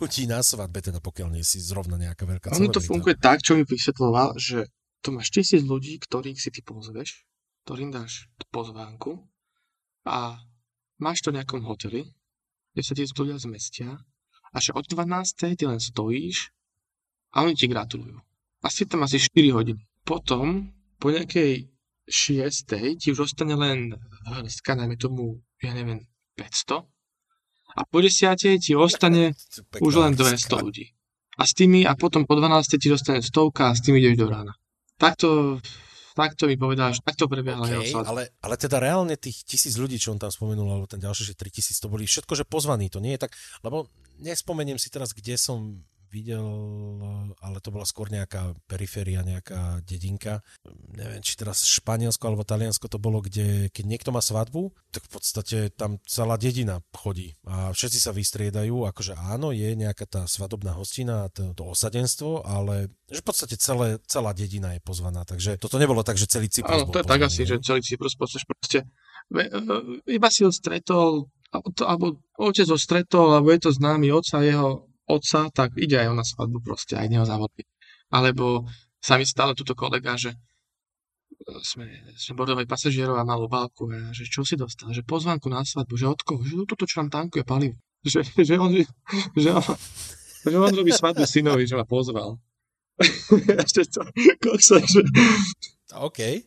Speaker 1: ľudí na svadbe, teda pokiaľ nie si zrovna nejaká veľká
Speaker 2: Ono to funguje tak, čo mi vysvetloval, že tu máš tisíc ľudí, ktorých si ty pozveš, ktorým dáš pozvánku a máš to v nejakom hoteli, kde sa ti ľudia zmestia a že od 12. ty len stojíš a oni ti gratulujú. Asi tam asi 4 hodiny. Potom po nejakej šiestej ti už ostane len hrstka, najmä tomu, ja neviem, 500. A po desiatej ti ostane už len 200 ľudí. A s tými, a potom po 12 ti dostane stovka a s tými ideš do rána. Takto, takto mi povedáš, takto prebiehala
Speaker 1: okay, ale, ale teda reálne tých tisíc ľudí, čo on tam spomenul, alebo ten ďalší, že 3000, to boli všetko, že pozvaní, to nie je tak, lebo nespomeniem si teraz, kde som videl, ale to bola skôr nejaká periféria, nejaká dedinka. Neviem, či teraz Španielsko alebo Taliansko to bolo, kde keď niekto má svadbu, tak v podstate tam celá dedina chodí a všetci sa vystriedajú, akože áno, je nejaká tá svadobná hostina, to, to osadenstvo, ale že v podstate celé, celá dedina je pozvaná, takže toto nebolo tak, že celý Cyprus
Speaker 2: Áno, to je tak asi, že celý Cyprus proste e, iba si ho stretol, alebo otec ho stretol, alebo je to známy otca jeho otca, tak ide aj on na svadbu proste, aj neho zavolí. Alebo sa mi stále túto kolega, že e, sme, sme bordovali pasažierov a malú obálku, a že čo si dostal, že pozvánku na svadbu, že od koho, že toto čo nám tankuje palivo, že, že, on, že, že, on, že on robí svadbu synovi, že ma pozval. Ešte to, koksa, že...
Speaker 1: OK.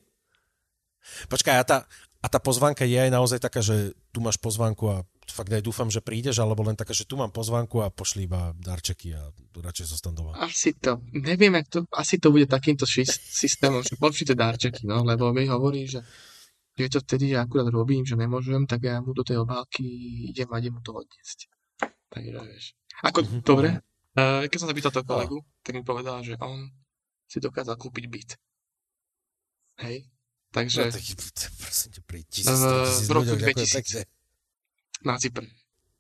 Speaker 1: Počkaj, a tá, a tá pozvánka je aj naozaj taká, že tu máš pozvánku a fakt aj dúfam, že prídeš, alebo len taká, že tu mám pozvánku a pošli iba darčeky a radšej zostan doma.
Speaker 2: Asi to, neviem, jak to, asi to bude takýmto systémom, že pošlite darčeky, no, lebo mi hovorí, že že to vtedy ja akurát robím, že nemôžem, tak ja mu do tej obálky idem a idem mu to odniesť. Takže vieš. Ako, mm-hmm. dobre, uh, keď som sa pýtal toho kolegu, tak mi povedal, že on si dokázal kúpiť byt. Hej? Takže... No, tak, prosím ťa, pri tisíc, v roku 2000 na Cypre.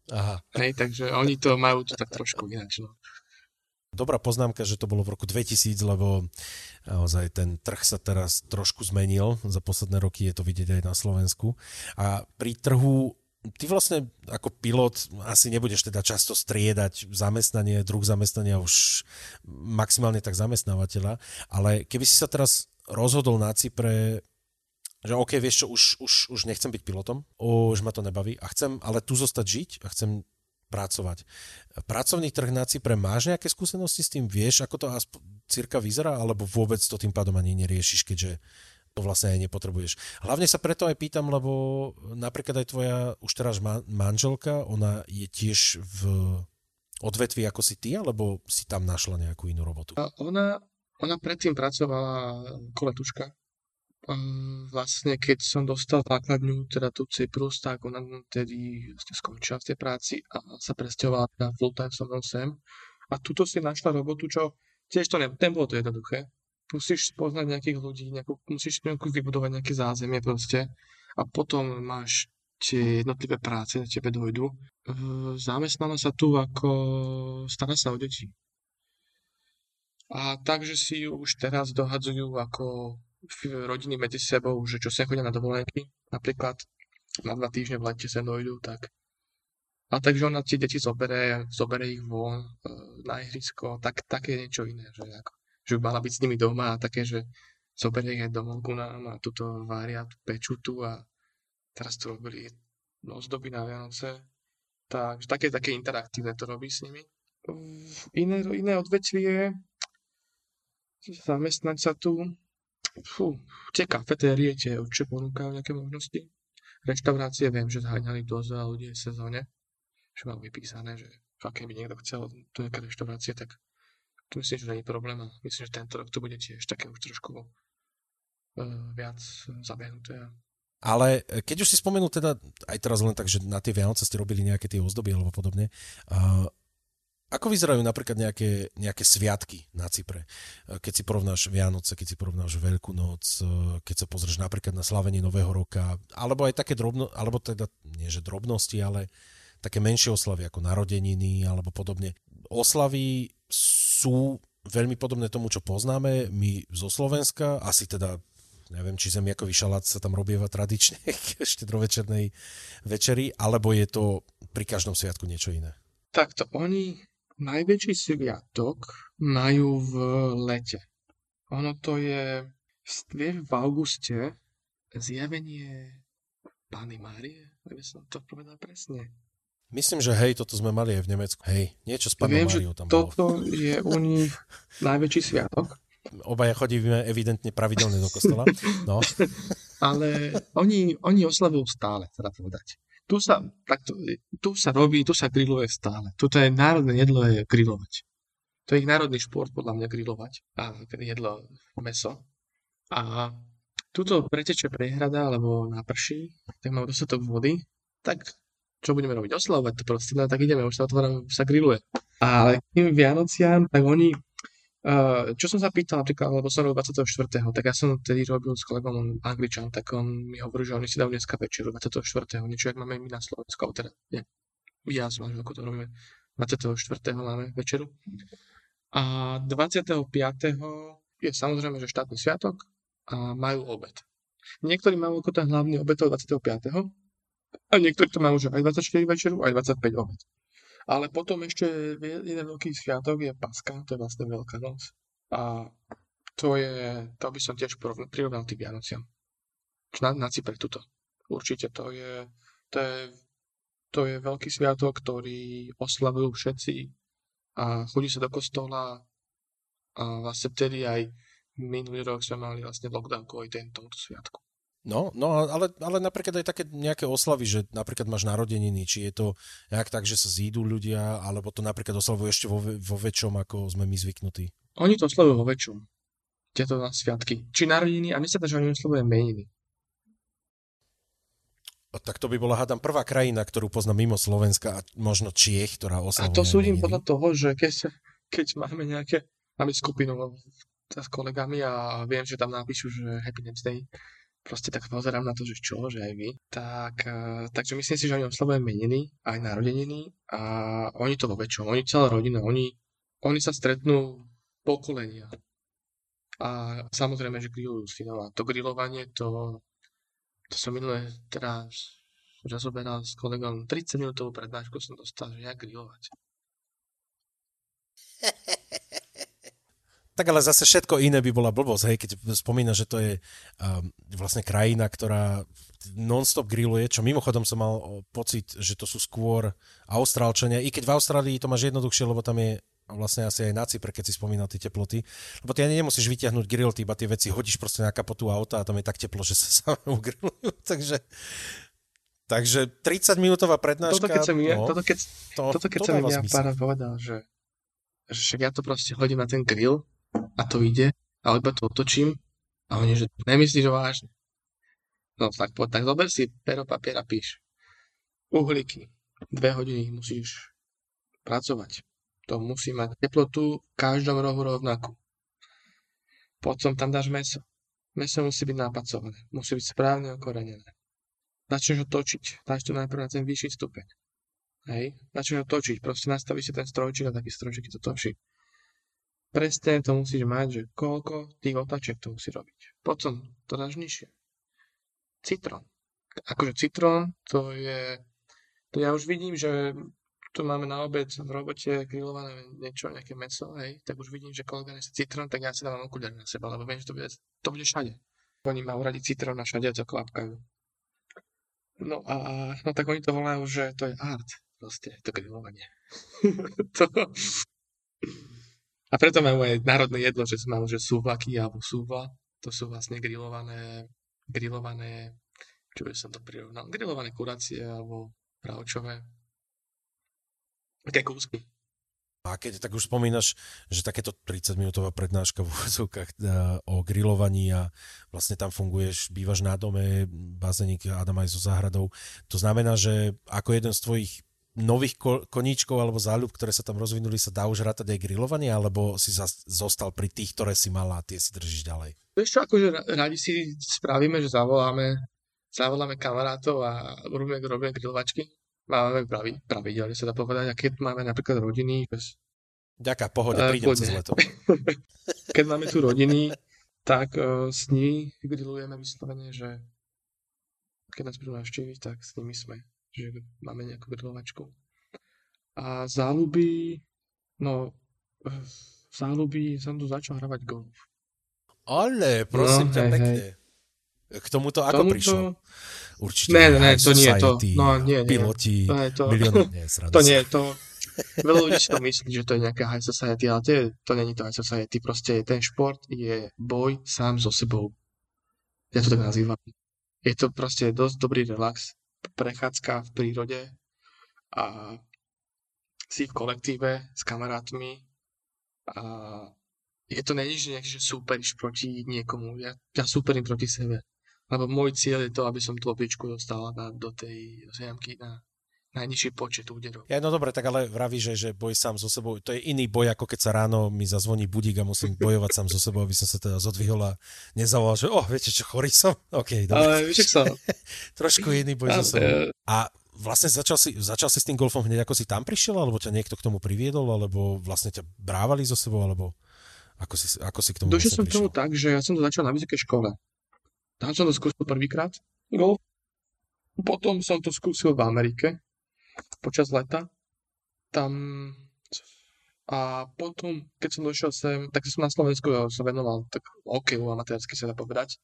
Speaker 2: Aha. Hej, takže oni to majú to tak trošku ináč. No.
Speaker 1: Dobrá poznámka, že to bolo v roku 2000, lebo naozaj ten trh sa teraz trošku zmenil. Za posledné roky je to vidieť aj na Slovensku. A pri trhu ty vlastne ako pilot asi nebudeš teda často striedať zamestnanie, druh zamestnania už maximálne tak zamestnávateľa, ale keby si sa teraz rozhodol na Cypre že OK, vieš čo, už, už, už nechcem byť pilotom, už ma to nebaví a chcem ale tu zostať žiť a chcem pracovať. Pracovný trh na Cypre, máš nejaké skúsenosti s tým? Vieš, ako to aspoň cirka vyzerá? Alebo vôbec to tým pádom ani neriešiš, keďže to vlastne aj nepotrebuješ. Hlavne sa preto aj pýtam, lebo napríklad aj tvoja už teraz manželka, ona je tiež v odvetvi ako si ty, alebo si tam našla nejakú inú robotu?
Speaker 2: Ona, ona predtým pracovala koletuška vlastne keď som dostal základňu, teda tu Cyprus, tak ona tedy vlastne skončila v tej práci a sa presťahovala teda full time som sem. A tuto si našla robotu, čo tiež to ne, nebolo to jednoduché. Musíš poznať nejakých ľudí, nejakú, musíš nejakú vybudovať nejaké zázemie proste a potom máš tie jednotlivé práce na tebe dojdu. Zamestnala sa tu ako stará sa o deti. A takže si ju už teraz dohadzujú ako rodiny medzi sebou, že čo sa chodia na dovolenky, napríklad na dva týždne v lete sa dojdu, tak a takže ona tie deti zoberie, zoberie ich von e, na ihrisko, tak, také niečo iné, že, ako, že by mala byť s nimi doma a také, že zoberie ich aj domov ku nám a tuto vária tú peču tu a teraz to robili ozdoby na Vianoce. Takže také, také interaktívne to robí s nimi. Iné, iné odvetvie, zamestnať sa tu, Fú, tie kafetérie tie určite ponúkajú nejaké možnosti. Reštaurácie viem, že zháňali dosť veľa ľudí v sezóne, že mám vypísané, že fakt keby niekto chcel tu nejaké reštaurácie, tak tu myslím, že je problém myslím, že tento rok to bude tiež také už trošku uh, viac zabehnuté.
Speaker 1: Ale keď už si spomenul teda, aj teraz len tak, že na tie Vianoce ste robili nejaké tie ozdoby alebo podobne, uh, ako vyzerajú napríklad nejaké, nejaké sviatky na Cypre? Keď si porovnáš Vianoce, keď si porovnáš Veľkú noc, keď sa pozrieš napríklad na slavenie Nového roka, alebo aj také drobno, alebo teda nie že drobnosti, ale také menšie oslavy ako narodeniny alebo podobne. Oslavy sú veľmi podobné tomu, čo poznáme my zo Slovenska, asi teda neviem, či zemiakový šalát sa tam robieva tradične ešte drovečernej večeri, alebo je to pri každom sviatku niečo iné?
Speaker 2: Takto, oni Najväčší sviatok majú v lete. Ono to je, vieš, v auguste zjavenie Pány Márie, aby som to povedal presne.
Speaker 1: Myslím, že hej, toto sme mali aj v Nemecku. Hej, niečo s Pánou
Speaker 2: Viem,
Speaker 1: Máriou
Speaker 2: tam toto bolo. je u nich najväčší sviatok.
Speaker 1: Obaja chodíme evidentne pravidelne do kostola. No.
Speaker 2: Ale oni, oni oslavujú stále, teda povedať tu sa, takto, tu sa robí, tu sa grilluje stále. Toto je národné jedlo je grillovať. To je ich národný šport, podľa mňa, grillovať. A jedlo meso. A tuto preteče prehrada, alebo naprší, tak máme dostatok vody, tak čo budeme robiť? Oslavovať to proste, no tak ideme, už sa otvárame, sa grilluje. Ale tým Vianociam, tak oni, čo som sa pýtal napríklad, lebo som robil 24. tak ja som tedy robil s kolegom Angličan, tak on mi hovoril, že oni si dajú dneska večeru 24. niečo, jak máme my na Slovensku, ale teda, nie, ja som ako to robíme, 24. máme večeru. A 25. je samozrejme, že štátny sviatok a majú obed. Niektorí majú ako ten hlavný obed 25. A niektorí to majú že aj 24 večeru, aj 25 obed. Ale potom ešte jeden veľký sviatok je Paska, to je vlastne Veľká noc. A to je, to by som tiež prirovnal tým Vianociam. Na, na Cypre tuto. Určite to je, to je, to je veľký sviatok, ktorý oslavujú všetci a chodí sa do kostola a vlastne vtedy aj minulý rok sme mali vlastne lockdown kvôli tento sviatku.
Speaker 1: No, no ale, ale napríklad aj také nejaké oslavy, že napríklad máš narodeniny, či je to jak tak, že sa zídu ľudia, alebo to napríklad oslavujú ešte vo, vo väčšom, ako sme my zvyknutí.
Speaker 2: Oni to oslavujú vo väčšom. Tieto sviatky. Či narodeniny, a myslím, že oni oslavujú meniny.
Speaker 1: Tak to by bola, hádam, prvá krajina, ktorú poznám mimo Slovenska a možno Čiech, ktorá oslavuje
Speaker 2: A to súdim podľa toho, že keď, keď máme nejaké, máme skupinu s kolegami a viem, že tam napíšu, že Happy Names Day, proste tak pozerám na to, že čo, že aj vy. Tak, uh, takže myslím si, že oni oslavujú meniny, aj narodeniny a oni to vo väčšom, oni celá rodina, oni, oni sa stretnú pokolenia. A samozrejme, že grillujú si. No a to grillovanie, to, to som minulé teraz rozoberal s kolegom 30 minútovú prednášku som dostal, že jak grillovať.
Speaker 1: Tak ale zase všetko iné by bola blbosť, hej, keď spomína, že to je um, vlastne krajina, ktorá non-stop grilluje, čo mimochodom som mal pocit, že to sú skôr Austrálčania, i keď v Austrálii to máš jednoduchšie, lebo tam je vlastne asi aj na Cypre, keď si spomínal tie teploty, lebo ty ani nemusíš vyťahnuť grill, ty iba tie veci hodíš proste na kapotu auta a tam je tak teplo, že sa sami ugrillujú, takže Takže 30 minútová prednáška.
Speaker 2: Toto keď sa mi, no, toto keď, to, toto keď to sa mi ja pár povedal, že, že ja to proste hodím na ten grill a to ide, alebo to otočím a oni, že nemyslíš vážne. No tak poď, tak zober si pero, papier píš. Uhlíky. Dve hodiny musíš pracovať. To musí mať teplotu v každom rohu rovnakú. Potom tam dáš meso. Meso musí byť napacované. Musí byť správne okorenené. Začneš ho točiť. Dáš to najprv na ten vyšší stupeň. Hej. Začneš ho točiť. Proste nastavíš si ten strojčík a taký strojčík to točí presne to musíš mať, že koľko tých otáček to musí robiť. Potom to dáš nižšie. Citrón. Akože citrón, to je... To ja už vidím, že tu máme na obed v robote grillované niečo, nejaké meso, hej, tak už vidím, že kolega nese citrón, tak ja si dávam okuliare na seba, lebo viem, že to bude, to bude všade. Oni majú radi citrón a všade to klapkajú. No a no tak oni to volajú, že to je art, proste, to grillovanie. to, a preto majú aj národné jedlo, že máme že súvaky alebo súva. To sú vlastne grillované, grillované, čo by som to prirovnal, grillované kuracie alebo pravčové. Také kúsky.
Speaker 1: A keď tak už spomínaš, že takéto 30-minútová prednáška v úvodzovkách e, o grillovaní a vlastne tam funguješ, bývaš na dome, bazénik Adam aj so záhradou, to znamená, že ako jeden z tvojich nových koníčkov alebo záľub, ktoré sa tam rozvinuli, sa dá už rátať aj grilovanie, alebo si zostal pri tých, ktoré si mala a tie si držíš ďalej?
Speaker 2: Vieš čo, akože radi si spravíme, že zavoláme, zavoláme kamarátov a robíme, robíme grilovačky. Máme pravi, pravidelne sa dá povedať, a keď máme napríklad rodiny, bez...
Speaker 1: Ďaká, pohode, uh, prídem cez leto.
Speaker 2: keď máme tu rodiny, tak uh, s nimi grillujeme vyslovene, že keď nás prídu navštíviť, tak s nimi sme že máme nejakú grilovačku. A záľuby, no, záľuby som tu začal hravať golf.
Speaker 1: Ale, prosím no, ťa hej, pekne. Hej. K tomuto ako Tomuto... prišlo? Určite.
Speaker 2: Ne, ne, ne, to nie je to. No, nie, nie.
Speaker 1: Piloti,
Speaker 2: to, je
Speaker 1: to. milióny, nie,
Speaker 2: to nie je to. Veľa ľudí si to myslí, že to je nejaká high society, ale to, je, to není to high society. Proste ten šport je boj sám so sebou. Ja to tak nazývam. Je to proste dosť dobrý relax prechádzka v prírode a si v kolektíve s kamarátmi a je to není, že nejaký, že súperiš proti niekomu. Ja, ja súperím proti sebe. Lebo môj cieľ je to, aby som tú opičku dostala na, do tej zemiamky na, najnižší počet úderov.
Speaker 1: Ja, no dobre, tak ale vraví, že, že boj sám so sebou, to je iný boj, ako keď sa ráno mi zazvoní budík a musím bojovať sám so sebou, aby som sa teda zodvihol a nezavolal, že oh, viete čo, chorý som? OK, dobre.
Speaker 2: Ale vieš, sa...
Speaker 1: Trošku iný boj so sebou. A vlastne začal si, začal si s tým golfom hneď, ako si tam prišiel, alebo ťa niekto k tomu priviedol, alebo vlastne ťa brávali so sebou, alebo ako si, ako si k tomu
Speaker 2: Došiel som k tomu tak, že ja som to začal na vysokej škole. Tam som to skúsil prvýkrát, golf. Potom som to skúsil v Amerike počas leta. Tam a potom, keď som došiel sem, tak som na Slovensku sa venoval tak hokeju amatérsky sa dá povedať.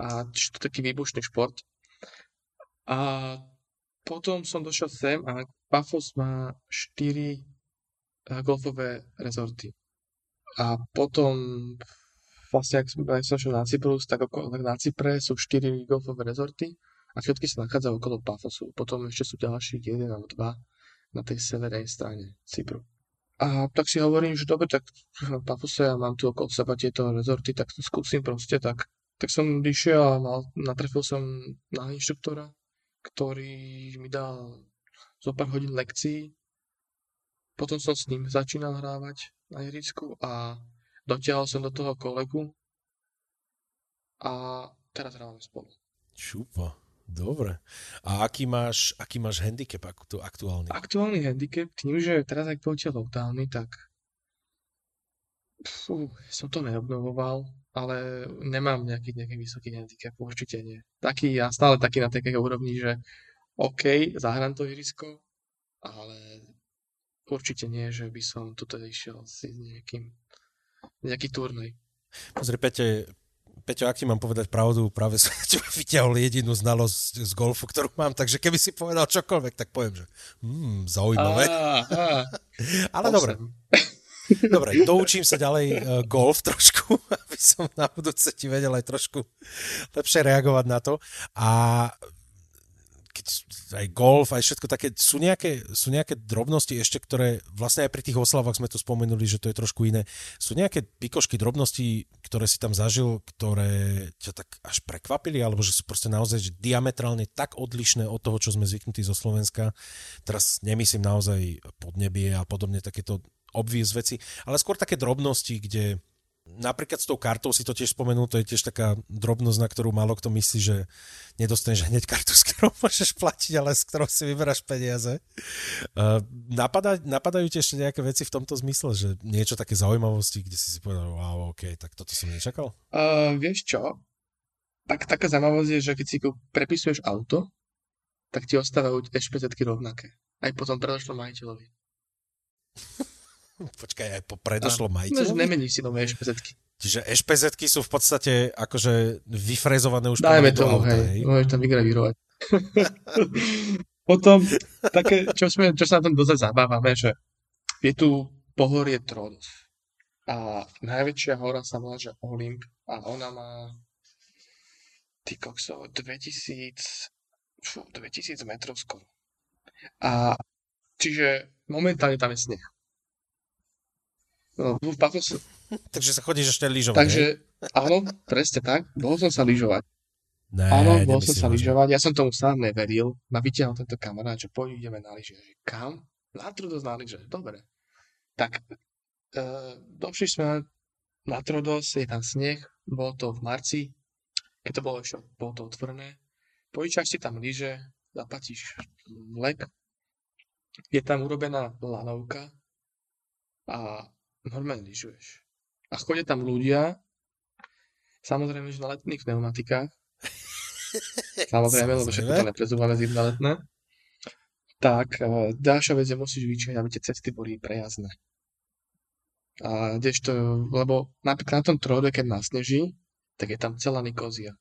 Speaker 2: A to taký výbušný šport. A potom som došiel sem a Pafos má 4 eh, golfové rezorty. A potom vlastne, ak som, šiel na Cyprus, tak okolo, na Cypre sú 4 golfové rezorty a všetky sa nachádzajú okolo Pafosu. Potom ešte sú ďalší jeden alebo dva na tej severnej strane Cypru. A tak si hovorím, že dobre, tak Pafose ja mám tu okolo seba tieto rezorty, tak to skúsim proste, tak, tak som išiel a mal, natrefil som na inštruktora, ktorý mi dal zo pár hodín lekcií. Potom som s ním začínal hrávať na ihrisku a dotiahol som do toho kolegu a teraz hráme spolu.
Speaker 1: Šupa, dobre. A aký máš, aký máš handicap aktuálny?
Speaker 2: Aktuálny handicap, tým, že teraz ak bol lockdowny, tak Fú, som to neobnovoval, ale nemám nejaký, nejaký vysoký handicap, určite nie. Taký, ja stále taký na takej úrovni, že OK, zahrám to ihrisko, ale určite nie, že by som tuto išiel si nejakým, nejaký turnaj.
Speaker 1: Pozri, Pete, Peťo, ak ti mám povedať pravdu, práve som vyťahol jedinú znalosť z golfu, ktorú mám, takže keby si povedal čokoľvek, tak poviem, že hmm, zaujímavé. Ale dobre. Dobre, doučím sa ďalej uh, golf trošku, aby som na budúce ti vedel aj trošku lepšie reagovať na to. A keď aj golf, aj všetko také, sú nejaké, sú nejaké drobnosti ešte, ktoré vlastne aj pri tých oslavách sme tu spomenuli, že to je trošku iné. Sú nejaké pikošky drobnosti, ktoré si tam zažil, ktoré ťa tak až prekvapili, alebo že sú proste naozaj že diametrálne tak odlišné od toho, čo sme zvyknutí zo Slovenska. Teraz nemyslím naozaj podnebie a podobne takéto obvious veci, ale skôr také drobnosti, kde Napríklad s tou kartou si to tiež spomenul, to je tiež taká drobnosť, na ktorú málo kto myslí, že nedostaneš hneď kartu, s ktorou môžeš platiť, ale s ktorou si vyberáš peniaze. Uh, napadá, napadajú ti ešte nejaké veci v tomto zmysle, že niečo také zaujímavosti, kde si si povedal, wow, ok, tak toto som nečakal?
Speaker 2: Uh, vieš čo? Tak, taká zaujímavosť je, že keď si prepisuješ auto, tak ti ostávajú ešpz rovnaké. Aj potom predošlom majiteľovi.
Speaker 1: Počkaj, aj po predošlom majiteľovi?
Speaker 2: No, nemeníš si nové ešpezetky.
Speaker 1: Čiže ešpezetky sú v podstate akože vyfrezované už
Speaker 2: Dajme tomu, auta, hej, hej. Môžeš tam vygravírovať. Potom, také, čo, sme, čo sa na tom dosť zabávame, že je tu pohorie Trodos. A najväčšia hora sa volá, že Olymp a ona má ty kokso, 2000, fú, 2000 metrov skoro. A čiže momentálne tam je sneh. No, v Pafosu.
Speaker 1: Takže sa chodíš ešte lyžovať,
Speaker 2: Takže, hej? áno, presne tak. Bol som sa lyžovať. Ne, áno, bol som sa lyžovať. Ja som tomu sám neveril. Ma vytiahol tento kamarát, že poď ideme na lyže. Kam? Na Trudos na lyže. Dobre. Tak, e, došli sme na, na Trudos, je tam sneh, bolo to v marci, keď to bolo ešte, bolo to otvorené. Požičaš si tam lyže, zaplatíš lek, je tam urobená lanovka a normálne lyžuješ. A chodia tam ľudia, samozrejme, že na letných pneumatikách, samozrejme, lebo všetko to neprezúvame zimné letné, tak ďalšia vec je, musíš vyčkať, aby tie cesty boli prejazdné. A to, lebo napríklad na tom trode, keď nasneží, tak je tam celá Nikozia.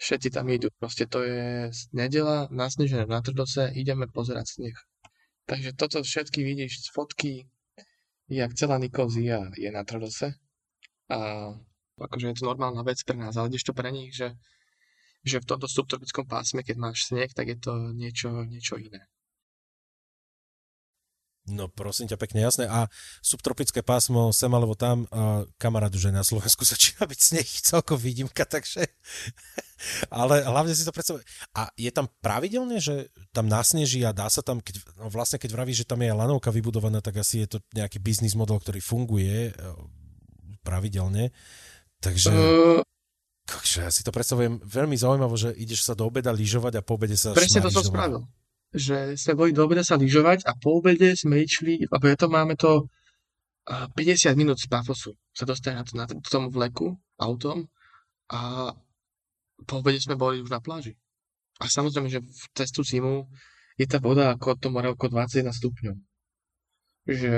Speaker 2: Všetci tam idú, proste to je nedela, nasnežené na Trdose, ideme pozerať sneh. Takže toto všetky vidíš z fotky, jak celá Nikozia je na Trodose. A akože je to normálna vec pre nás, ale to pre nich, že, že v tomto subtropickom pásme, keď máš sneh, tak je to niečo, niečo iné.
Speaker 1: No prosím ťa pekne, jasné. A subtropické pásmo sem alebo tam, a kamarát už aj na Slovensku začína byť sneh celkom výnimka, takže Ale hlavne si to predstavuje. A je tam pravidelne, že tam nasneží a dá sa tam, keď, no vlastne keď vraví, že tam je lanovka vybudovaná, tak asi je to nejaký biznis model, ktorý funguje e, pravidelne. Takže... Uh... Kokže, ja si to predstavujem veľmi zaujímavo, že ideš sa do obeda lyžovať a po obede sa
Speaker 2: Presne to som spravil. Že sme boli do obeda sa lyžovať a po obede sme išli, lebo ja to máme to 50 minút z Pafosu sa dostane na, to, na tom vleku autom a po obede sme boli už na pláži. A samozrejme, že v cestu zimu je tá voda ako to more okolo 21 stupňov. Že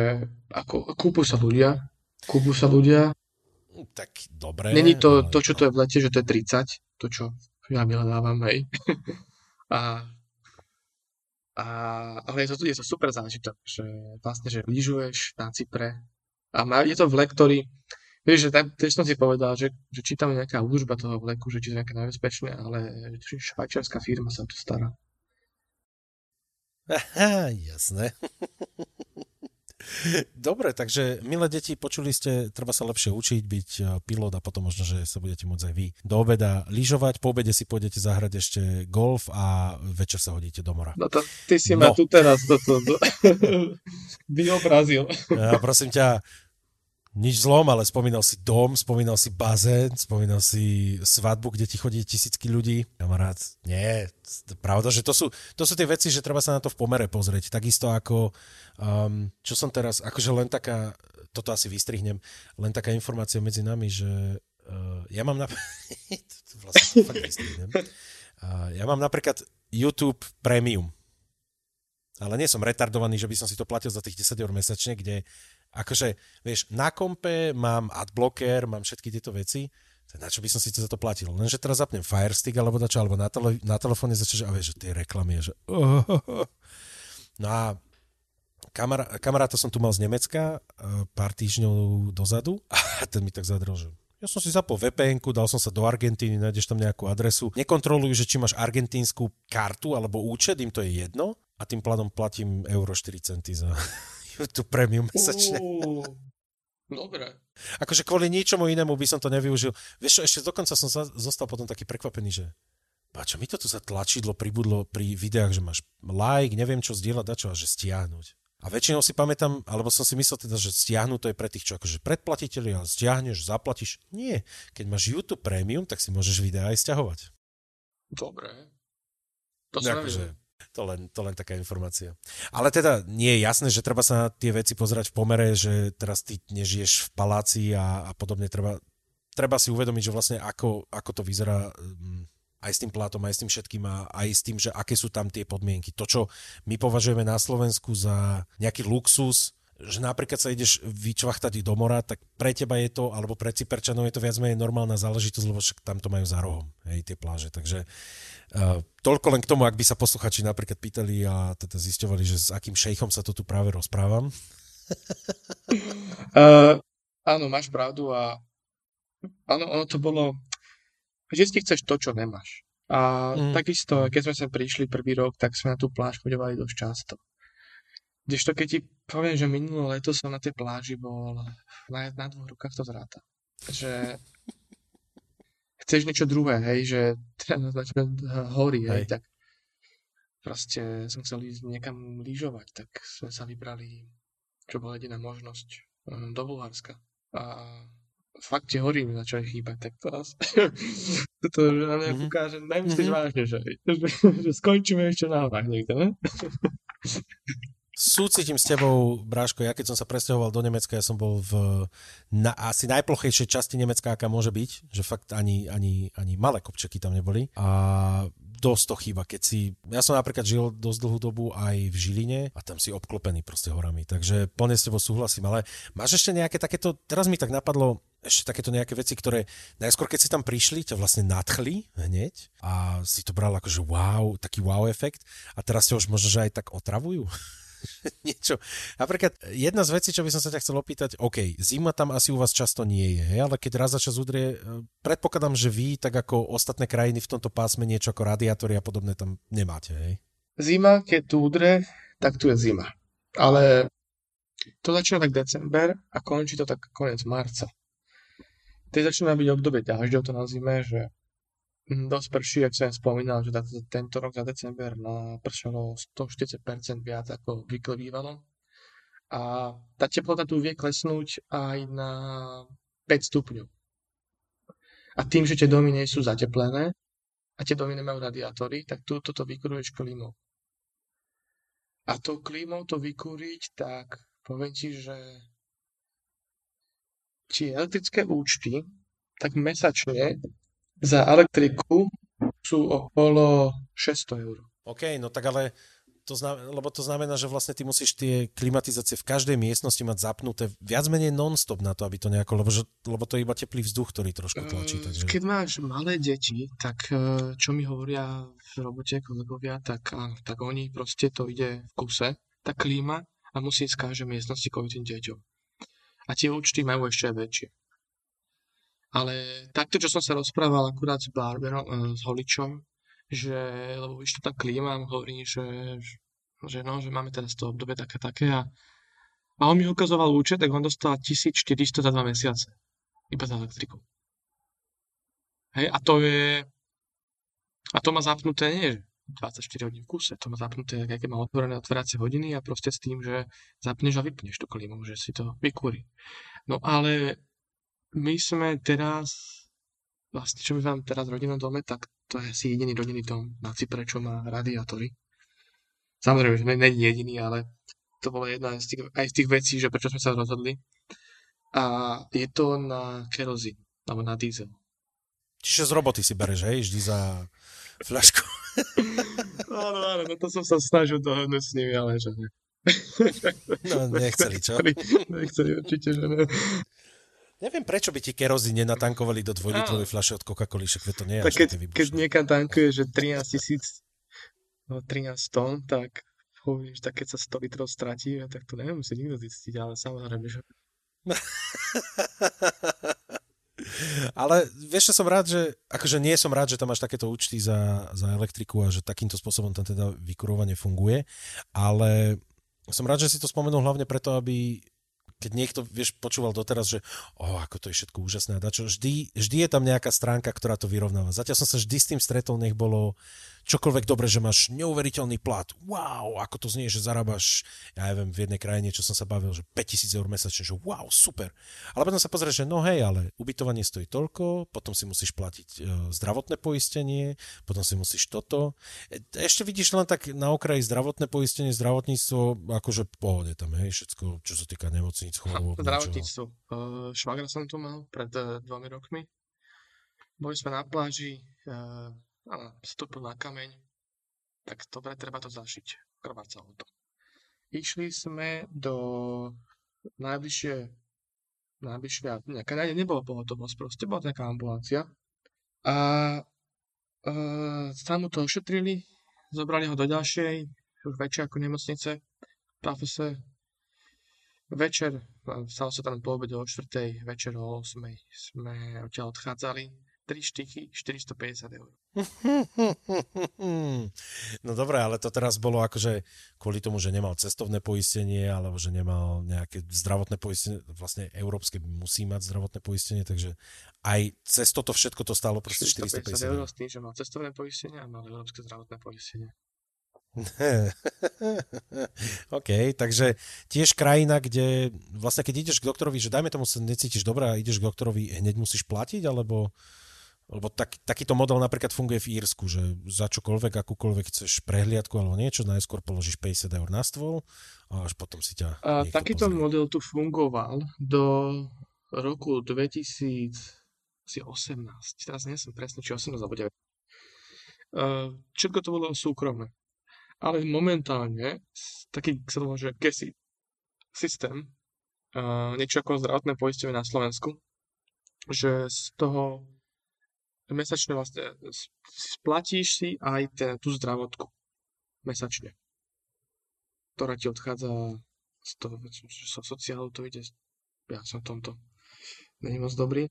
Speaker 2: ako, kúpu sa ľudia, kúpu sa ľudia.
Speaker 1: Tak dobre.
Speaker 2: Není to, to, čo to je v lete, že to je 30, to, čo ja vyhľadávam, hej. a, a, ale je to, je to super zážitok, že vlastne, že lyžuješ na Cypre a má, je to vlek, ktorý Vieš, že tak, tiež som si povedal, že, že či tam je nejaká údržba toho vleku, že či je nejaké nebezpečné, ale švajčiarská firma sa tu stará.
Speaker 1: Aha, jasné. Dobre, takže milé deti, počuli ste, treba sa lepšie učiť byť e, pilot a potom možno, že sa budete môcť aj vy do obeda lyžovať, po obede si pôjdete zahrať ešte golf a večer sa hodíte do mora.
Speaker 2: No to ty si no. ma tu teraz toto to, vyobrazil.
Speaker 1: Ja prosím ťa, nič zlom, ale spomínal si dom, spomínal si bazén, spomínal si svadbu, kde ti chodí tisícky ľudí. Kamarát, nie, pravda, že to sú, to sú tie veci, že treba sa na to v pomere pozrieť. Takisto ako, um, čo som teraz, akože len taká, toto asi vystrihnem, len taká informácia medzi nami, že uh, ja mám na... vlastne fakt vystrihnem. Uh, ja mám napríklad YouTube Premium. Ale nie som retardovaný, že by som si to platil za tých 10 eur mesačne, kde Akože, vieš, na kompe mám adblocker, mám všetky tieto veci, na čo by som si to za to platil? Lenže teraz zapnem Firestick alebo dačo, alebo na, tele, na telefóne začneš a vieš, že tie reklamy že... No a kamar, kamaráta som tu mal z Nemecka e, pár týždňov dozadu a ten mi tak zadrel, že ja som si zapol vpn dal som sa do Argentíny, nájdeš tam nejakú adresu. Nekontrolujú, že či máš argentínsku kartu alebo účet, im to je jedno a tým pladom platím euro 4 centy za, YouTube Premium mesačne. Uh,
Speaker 2: dobre.
Speaker 1: Akože kvôli ničomu inému by som to nevyužil. Vieš čo, ešte dokonca som zostal potom taký prekvapený, že čo mi to tu za tlačidlo pribudlo pri videách, že máš like, neviem čo zdieľať, dačo a že stiahnuť. A väčšinou si pamätám, alebo som si myslel teda, že stiahnuť to je pre tých, čo akože predplatiteľi, ale stiahneš, zaplatíš. Nie. Keď máš YouTube Premium, tak si môžeš videá aj stiahovať.
Speaker 2: Dobre. To sa akože,
Speaker 1: to len, to len taká informácia. Ale teda nie je jasné, že treba sa na tie veci pozerať v pomere, že teraz ty nežiješ v paláci a, a podobne. Treba, treba si uvedomiť, že vlastne ako, ako to vyzerá um, aj s tým plátom, aj s tým všetkým a aj s tým, že aké sú tam tie podmienky. To, čo my považujeme na Slovensku za nejaký luxus, že napríklad sa ideš vyčvachtať do mora, tak pre teba je to, alebo pre Cyperčanov je to viac menej normálna záležitosť, lebo však tam to majú za rohom, hej, tie pláže. Takže toľko len k tomu, ak by sa posluchači napríklad pýtali a teda zisťovali, že s akým šejchom sa to tu práve rozprávam.
Speaker 2: uh, áno, máš pravdu a áno, ono to bolo, vždy chceš to, čo nemáš. A mm. takisto, keď sme sem prišli prvý rok, tak sme na tú pláž chodevali dosť často. Kdežto keď ti poviem, že minulé leto som na tej pláži bol na, na dvoch rukách to zráta. Že chceš niečo druhé, hej, že teraz začne hory, hej, hej, tak proste som chcel ísť niekam lyžovať, tak sme sa vybrali, čo bola jediná možnosť, hm, do Bulharska. A fakt tie hory mi začali chýbať, tak teraz toto, že na mňa mm-hmm. ukáže, nemyslíš mm-hmm. vážne, že, že, že skončíme ešte na horách niekde, ne?
Speaker 1: Súcitím s tebou, Bráško, ja keď som sa presťahoval do Nemecka, ja som bol v na, asi najplochejšej časti Nemecka, aká môže byť, že fakt ani, ani, ani malé kopčeky tam neboli. A dosť to chýba, keď si, ja som napríklad žil dosť dlhú dobu aj v Žiline a tam si obklopený proste horami, takže plne s tebou súhlasím, ale máš ešte nejaké takéto, teraz mi tak napadlo, ešte takéto nejaké veci, ktoré najskôr, keď si tam prišli, ťa vlastne nadchli hneď a si to bral akože wow, taký wow efekt. A teraz ťa už možno, že aj tak otravujú. niečo. Napríklad jedna z vecí, čo by som sa ťa chcel opýtať, OK, zima tam asi u vás často nie je, hej, ale keď raz za čas udrie, e, predpokladám, že vy, tak ako ostatné krajiny v tomto pásme, niečo ako radiátory a podobné tam nemáte, hej?
Speaker 2: Zima, keď tu udrie, tak tu je zima. Ale to začína tak december a končí to tak koniec marca. Teď začína byť obdobie dažďov, to nazvime, že dosť prší, ak som spomínal, že tento rok za december pršalo 140% viac ako obvykle bývalo. A tá teplota tu vie klesnúť aj na 5 stupňov. A tým, že tie domy nie sú zateplené a tie domy nemajú radiátory, tak tu toto vykuruješ klímou. A tou klímou to vykúriť, tak poviem ti, že tie elektrické účty, tak mesačne za elektriku sú okolo 600 eur.
Speaker 1: OK, no tak ale to znamená, lebo to znamená, že vlastne ty musíš tie klimatizácie v každej miestnosti mať zapnuté viac menej non-stop na to, aby to nejako, lebo, že, lebo to je iba teplý vzduch, ktorý trošku tlačí.
Speaker 2: Mm, takže... Keď máš malé deti, tak e, čo mi hovoria v robote kolegovia, tak, tak oni proste to ide v kuse, tá klíma a musí ísť každej miestnosti kvôli tým deťom. A tie účty majú ešte väčšie. Ale takto, čo som sa rozprával akurát s Barberom, e, s Holičom, že, lebo vyšla tá klíma, hovorí, že, že no, že máme teraz to obdobie také, také a, a on mi ukazoval účet, tak on dostal 1400 za dva mesiace. Iba za elektriku. Hej, a to je, a to má zapnuté nie, 24 hodín v kuse, to má zapnuté, aké má otvorené otváracie hodiny a proste s tým, že zapneš a vypneš tú klímu, že si to vykúri. No ale my sme teraz, vlastne čo my máme teraz v rodinnom dome, tak to je asi jediný rodinný dom na Cypre, čo má radiátory. Samozrejme, že je jediný, ale to bola jedna z tých, aj z tých vecí, že prečo sme sa rozhodli. A je to na kerozín, alebo na diesel.
Speaker 1: Čiže z roboty si bereš, hej, vždy za fľašku.
Speaker 2: áno, áno, no to som sa snažil dohodnúť s nimi, ale že ne.
Speaker 1: No, nechceli, čo?
Speaker 2: Nechceli, určite, že ne.
Speaker 1: Neviem, prečo by ti kerozín nenatankovali do dvojlitrovej fľaše od Coca-Coly, však to nie je
Speaker 2: tak keď, keď niekam tankuje, že 13 tisíc, no 13 tón, tak hovoríš, tak keď sa 100 litrov stratí, tak to neviem si nikto zistiť, ale samozrejme, že...
Speaker 1: ale vieš, čo som rád, že akože nie som rád, že tam máš takéto účty za, za elektriku a že takýmto spôsobom tam teda vykurovanie funguje, ale som rád, že si to spomenul hlavne preto, aby keď niekto, vieš, počúval doteraz, že o, ako to je všetko úžasné a dačo, vždy, vždy je tam nejaká stránka, ktorá to vyrovnáva. Zatiaľ som sa vždy s tým stretol, nech bolo čokoľvek dobre, že máš neuveriteľný plat. Wow, ako to znie, že zarábaš, ja neviem, v jednej krajine, čo som sa bavil, že 5000 eur mesačne, že wow, super. Ale potom sa pozrieš, že no hej, ale ubytovanie stojí toľko, potom si musíš platiť e, zdravotné poistenie, potom si musíš toto. E, ešte vidíš len tak na okraji zdravotné poistenie, zdravotníctvo, akože pohode tam, hej, všetko, čo sa týka nemocníc, chorôb.
Speaker 2: Zdravotníctvo. Uh, švagra som tu mal pred uh, dvomi rokmi. Boli sme na pláži, uh, a vstúpil na kameň, tak dobre, treba to zašiť. Krvácalo to. Išli sme do najbližšie, najbližšie, nejaká, ne, nebola pohotovosť, proste bola taká ambulancia. A e, tam mu to ošetrili, zobrali ho do ďalšej, už väčšie ako nemocnice, profese. Večer, stalo sa tam po obede o 4. večer o 8. sme odtiaľ odchádzali 3 štychy 450 eur.
Speaker 1: No dobré, ale to teraz bolo akože kvôli tomu, že nemal cestovné poistenie alebo že nemal nejaké zdravotné poistenie, vlastne európske musí mať zdravotné poistenie, takže aj cez toto všetko to stálo proste 450 eur.
Speaker 2: s tým, že mal cestovné poistenie a mal európske zdravotné poistenie.
Speaker 1: OK, takže tiež krajina, kde vlastne keď ideš k doktorovi, že dajme tomu sa necítiš dobré a ideš k doktorovi, hneď musíš platiť, alebo lebo tak, takýto model napríklad funguje v Írsku, že za čokoľvek, akúkoľvek chceš prehliadku alebo niečo, najskôr položíš 50 eur na stôl a až potom si ťa
Speaker 2: a Takýto pozrie. model tu fungoval do roku 2018. Teraz nie som presne, či 18 alebo 9. Uh, všetko to bolo súkromné. Ale momentálne taký sa to môže GESI systém, uh, niečo ako zdravotné poistenie na Slovensku, že z toho mesačne vlastne splatíš si aj ten, tú zdravotku mesačne, ktorá ti odchádza z toho, so sociálu to ide, ja som v tomto není moc dobrý,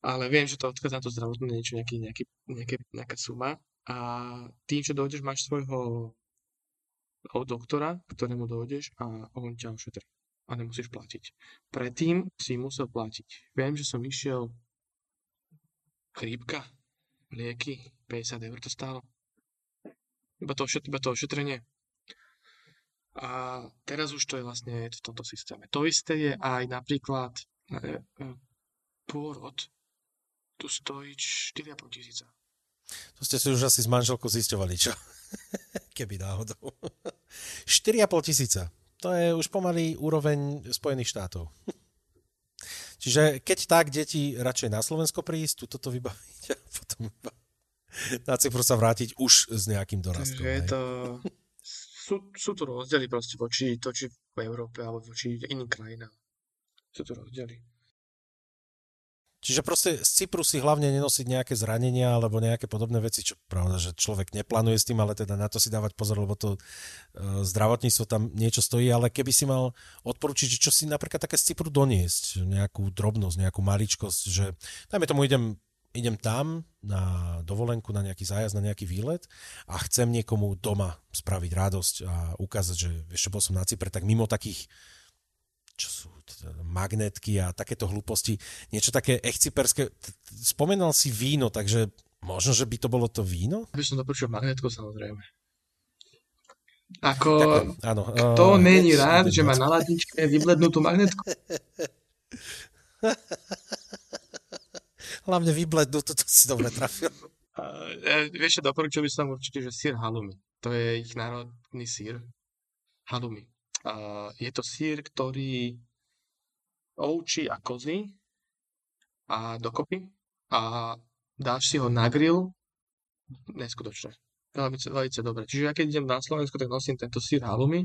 Speaker 2: ale viem, že to odchádza na to zdravotné niečo, nejaký, nejaký, nejaké, nejaká suma a tým, že dojdeš, máš svojho doktora, ktorému dojdeš a on ťa ošetrí a nemusíš platiť. Predtým si musel platiť. Viem, že som išiel chrípka, lieky, 50 eur to stálo. Iba to, iba to ošetrenie. A teraz už to je vlastne v tomto systéme. To isté je aj napríklad e, e, pôrod. Tu stojí 4,5 tisíca.
Speaker 1: To ste si už asi s manželkou zisťovali, čo? Keby náhodou. 4,5 tisíca. To je už pomalý úroveň Spojených štátov. Čiže keď tak, deti radšej na Slovensko prísť, tu toto vybaviť a potom na Cyprus sa vrátiť už s nejakým dorastkom.
Speaker 2: Takže je to sú, sú tu rozdiely proste voči to, či v Európe alebo voči iným krajinám. Sú tu rozdiely.
Speaker 1: Čiže proste z Cypru si hlavne nenosiť nejaké zranenia alebo nejaké podobné veci, čo pravda, že človek neplánuje s tým, ale teda na to si dávať pozor, lebo to uh, zdravotníctvo tam niečo stojí, ale keby si mal odporučiť, čo si napríklad také z Cypru doniesť, nejakú drobnosť, nejakú maličkosť, že dajme tomu idem idem tam na dovolenku, na nejaký zájazd, na nejaký výlet a chcem niekomu doma spraviť radosť a ukázať, že ešte bol som na Cypre, tak mimo takých čo sú magnetky a takéto hlúposti, niečo také echciperské. Spomenal si víno, takže možno, že by to bolo to víno?
Speaker 2: By som dopočul magnetku, samozrejme. Ako, tak, áno, kto uh, není rád, že má na ladničke vyblednutú magnetku?
Speaker 1: Hlavne vyblednú, toto si dobre trafil.
Speaker 2: Uh, vieš, doporučil by som určite, že sír halumi. To je ich národný sír. Halumi. Je to sír, ktorý ovčí a kozy a dokopy a dáš si ho na grill. Neskutočné. Veľmi, veľmi dobre. Čiže ja keď idem na Slovensku, tak nosím tento sír halumi.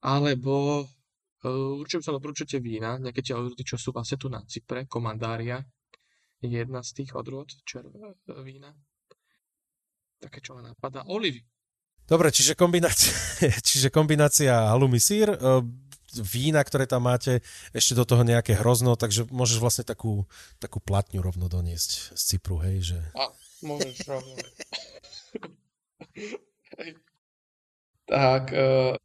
Speaker 2: Alebo uh, určite som doporučite vína, nejaké tie čo sú vlastne tu na Cypre, komandária jedna z tých odrôd červeného vína. Také, čo ma napadá. Olivy.
Speaker 1: Dobre, čiže kombinácia, čiže kombinácia halumi sír, e, vína, ktoré tam máte, ešte do toho nejaké hrozno, takže môžeš vlastne takú, takú platňu rovno doniesť z Cypru, hej, že...
Speaker 2: A, môžeš rovno. tak... Uh...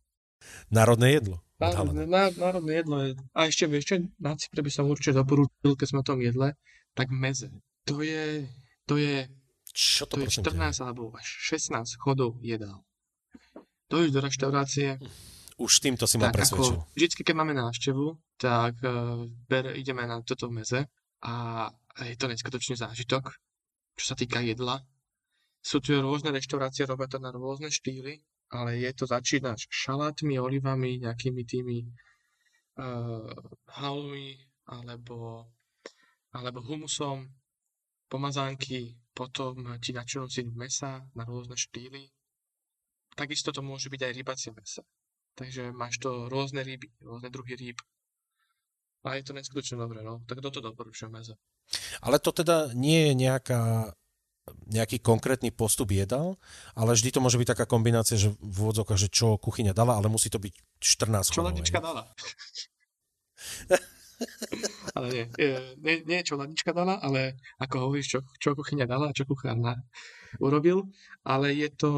Speaker 1: Národné jedlo.
Speaker 2: Národné, národné jedlo je... A ešte, vieš čo, na Cypre by som určite doporučil, keď sme o tom jedle, tak meze. To je, to je,
Speaker 1: Čo to,
Speaker 2: to je 14 je? alebo až 16 chodov jedál. Dojdeš do reštaurácie.
Speaker 1: Už týmto si ma presvedčil.
Speaker 2: Ako, vždycky, keď máme návštevu, tak uh, ber, ideme na toto meze a je to neskutočný zážitok, čo sa týka jedla. Sú tu rôzne reštaurácie, robia to na rôzne štýly, ale je to začínaš šalátmi, olivami, nejakými tými uh, halmi, alebo alebo humusom, pomazánky, potom ti načnú si mesa na rôzne štýly. Takisto to môže byť aj rybacie mesa. Takže máš to rôzne ryby, rôzne druhy rýb. A je to neskutočne dobré, no. Tak toto doporučujem meze.
Speaker 1: Ale to teda nie je nejaká nejaký konkrétny postup jedal, ale vždy to môže byť taká kombinácia, že v úvodzovkách, že čo kuchyňa dala, ale musí to byť 14
Speaker 2: Čo dala. ale nie, nie, nie čo ladička dala, ale ako hovoríš, čo, čo kuchyňa dala a čo kuchár na, urobil, ale je to,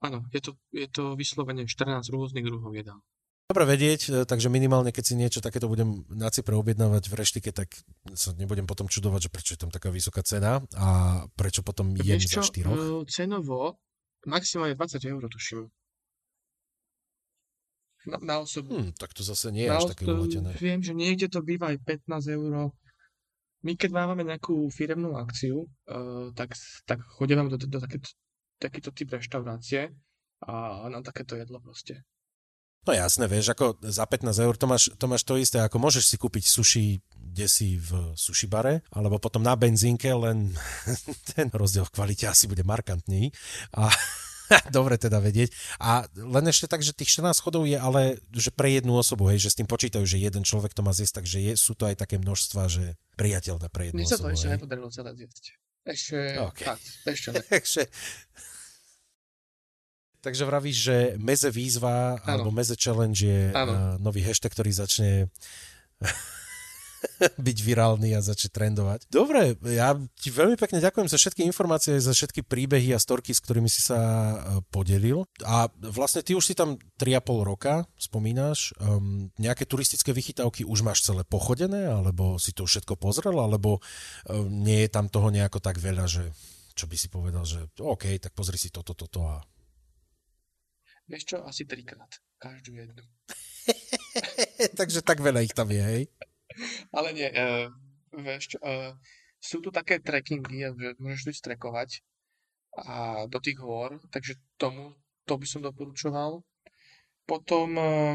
Speaker 2: áno, je to, je to vyslovene 14 rôznych druhov jedál.
Speaker 1: Dobre vedieť, e, takže minimálne keď si niečo takéto budem na Cypre objednávať v reštike, tak sa nebudem potom čudovať, že prečo je tam taká vysoká cena a prečo potom jem za štyroch. E,
Speaker 2: cenovo maximálne 20 eur, tuším na, na osobu.
Speaker 1: Hmm, tak to zase nie je až také uletené.
Speaker 2: Viem, že niekde to býva aj 15 eur. My keď máme nejakú firemnú akciu, uh, tak, tak chodím do, do, do takéto, takýto typ reštaurácie a na takéto jedlo proste.
Speaker 1: No jasné, vieš, ako za 15 eur to máš, to máš to isté, ako môžeš si kúpiť sushi kde si v sushi bare, alebo potom na benzínke, len ten rozdiel v kvalite asi bude markantný. A Dobre teda vedieť. A len ešte tak, že tých 14 chodov je ale že pre jednu osobu, hej, že s tým počítajú, že jeden človek to má zjesť, takže je, sú to aj také množstva, že priateľné pre jednu Mne osobu.
Speaker 2: Mne sa to ešte nepodarilo celé zjesť. Ešte, okay. ešte ne.
Speaker 1: Takže vravíš, že Meze výzva ano. alebo Meze challenge je uh, nový hashtag, ktorý začne byť virálny a začať trendovať. Dobre, ja ti veľmi pekne ďakujem za všetky informácie, za všetky príbehy a storky, s ktorými si sa e, podelil. A vlastne ty už si tam 3,5 roka, spomínaš. Um, nejaké turistické vychytávky už máš celé pochodené, alebo si to všetko pozrel, alebo um, nie je tam toho nejako tak veľa, že čo by si povedal, že OK, tak pozri si toto, toto a...
Speaker 2: Vieš čo, asi trikrát. Každú jednu.
Speaker 1: Takže tak veľa ich tam je, hej?
Speaker 2: Ale nie, uh, vieš čo, uh, sú tu také trekkingy, že môžeš ísť trekovať a do tých hôr, takže tomu, to by som doporučoval. Potom uh,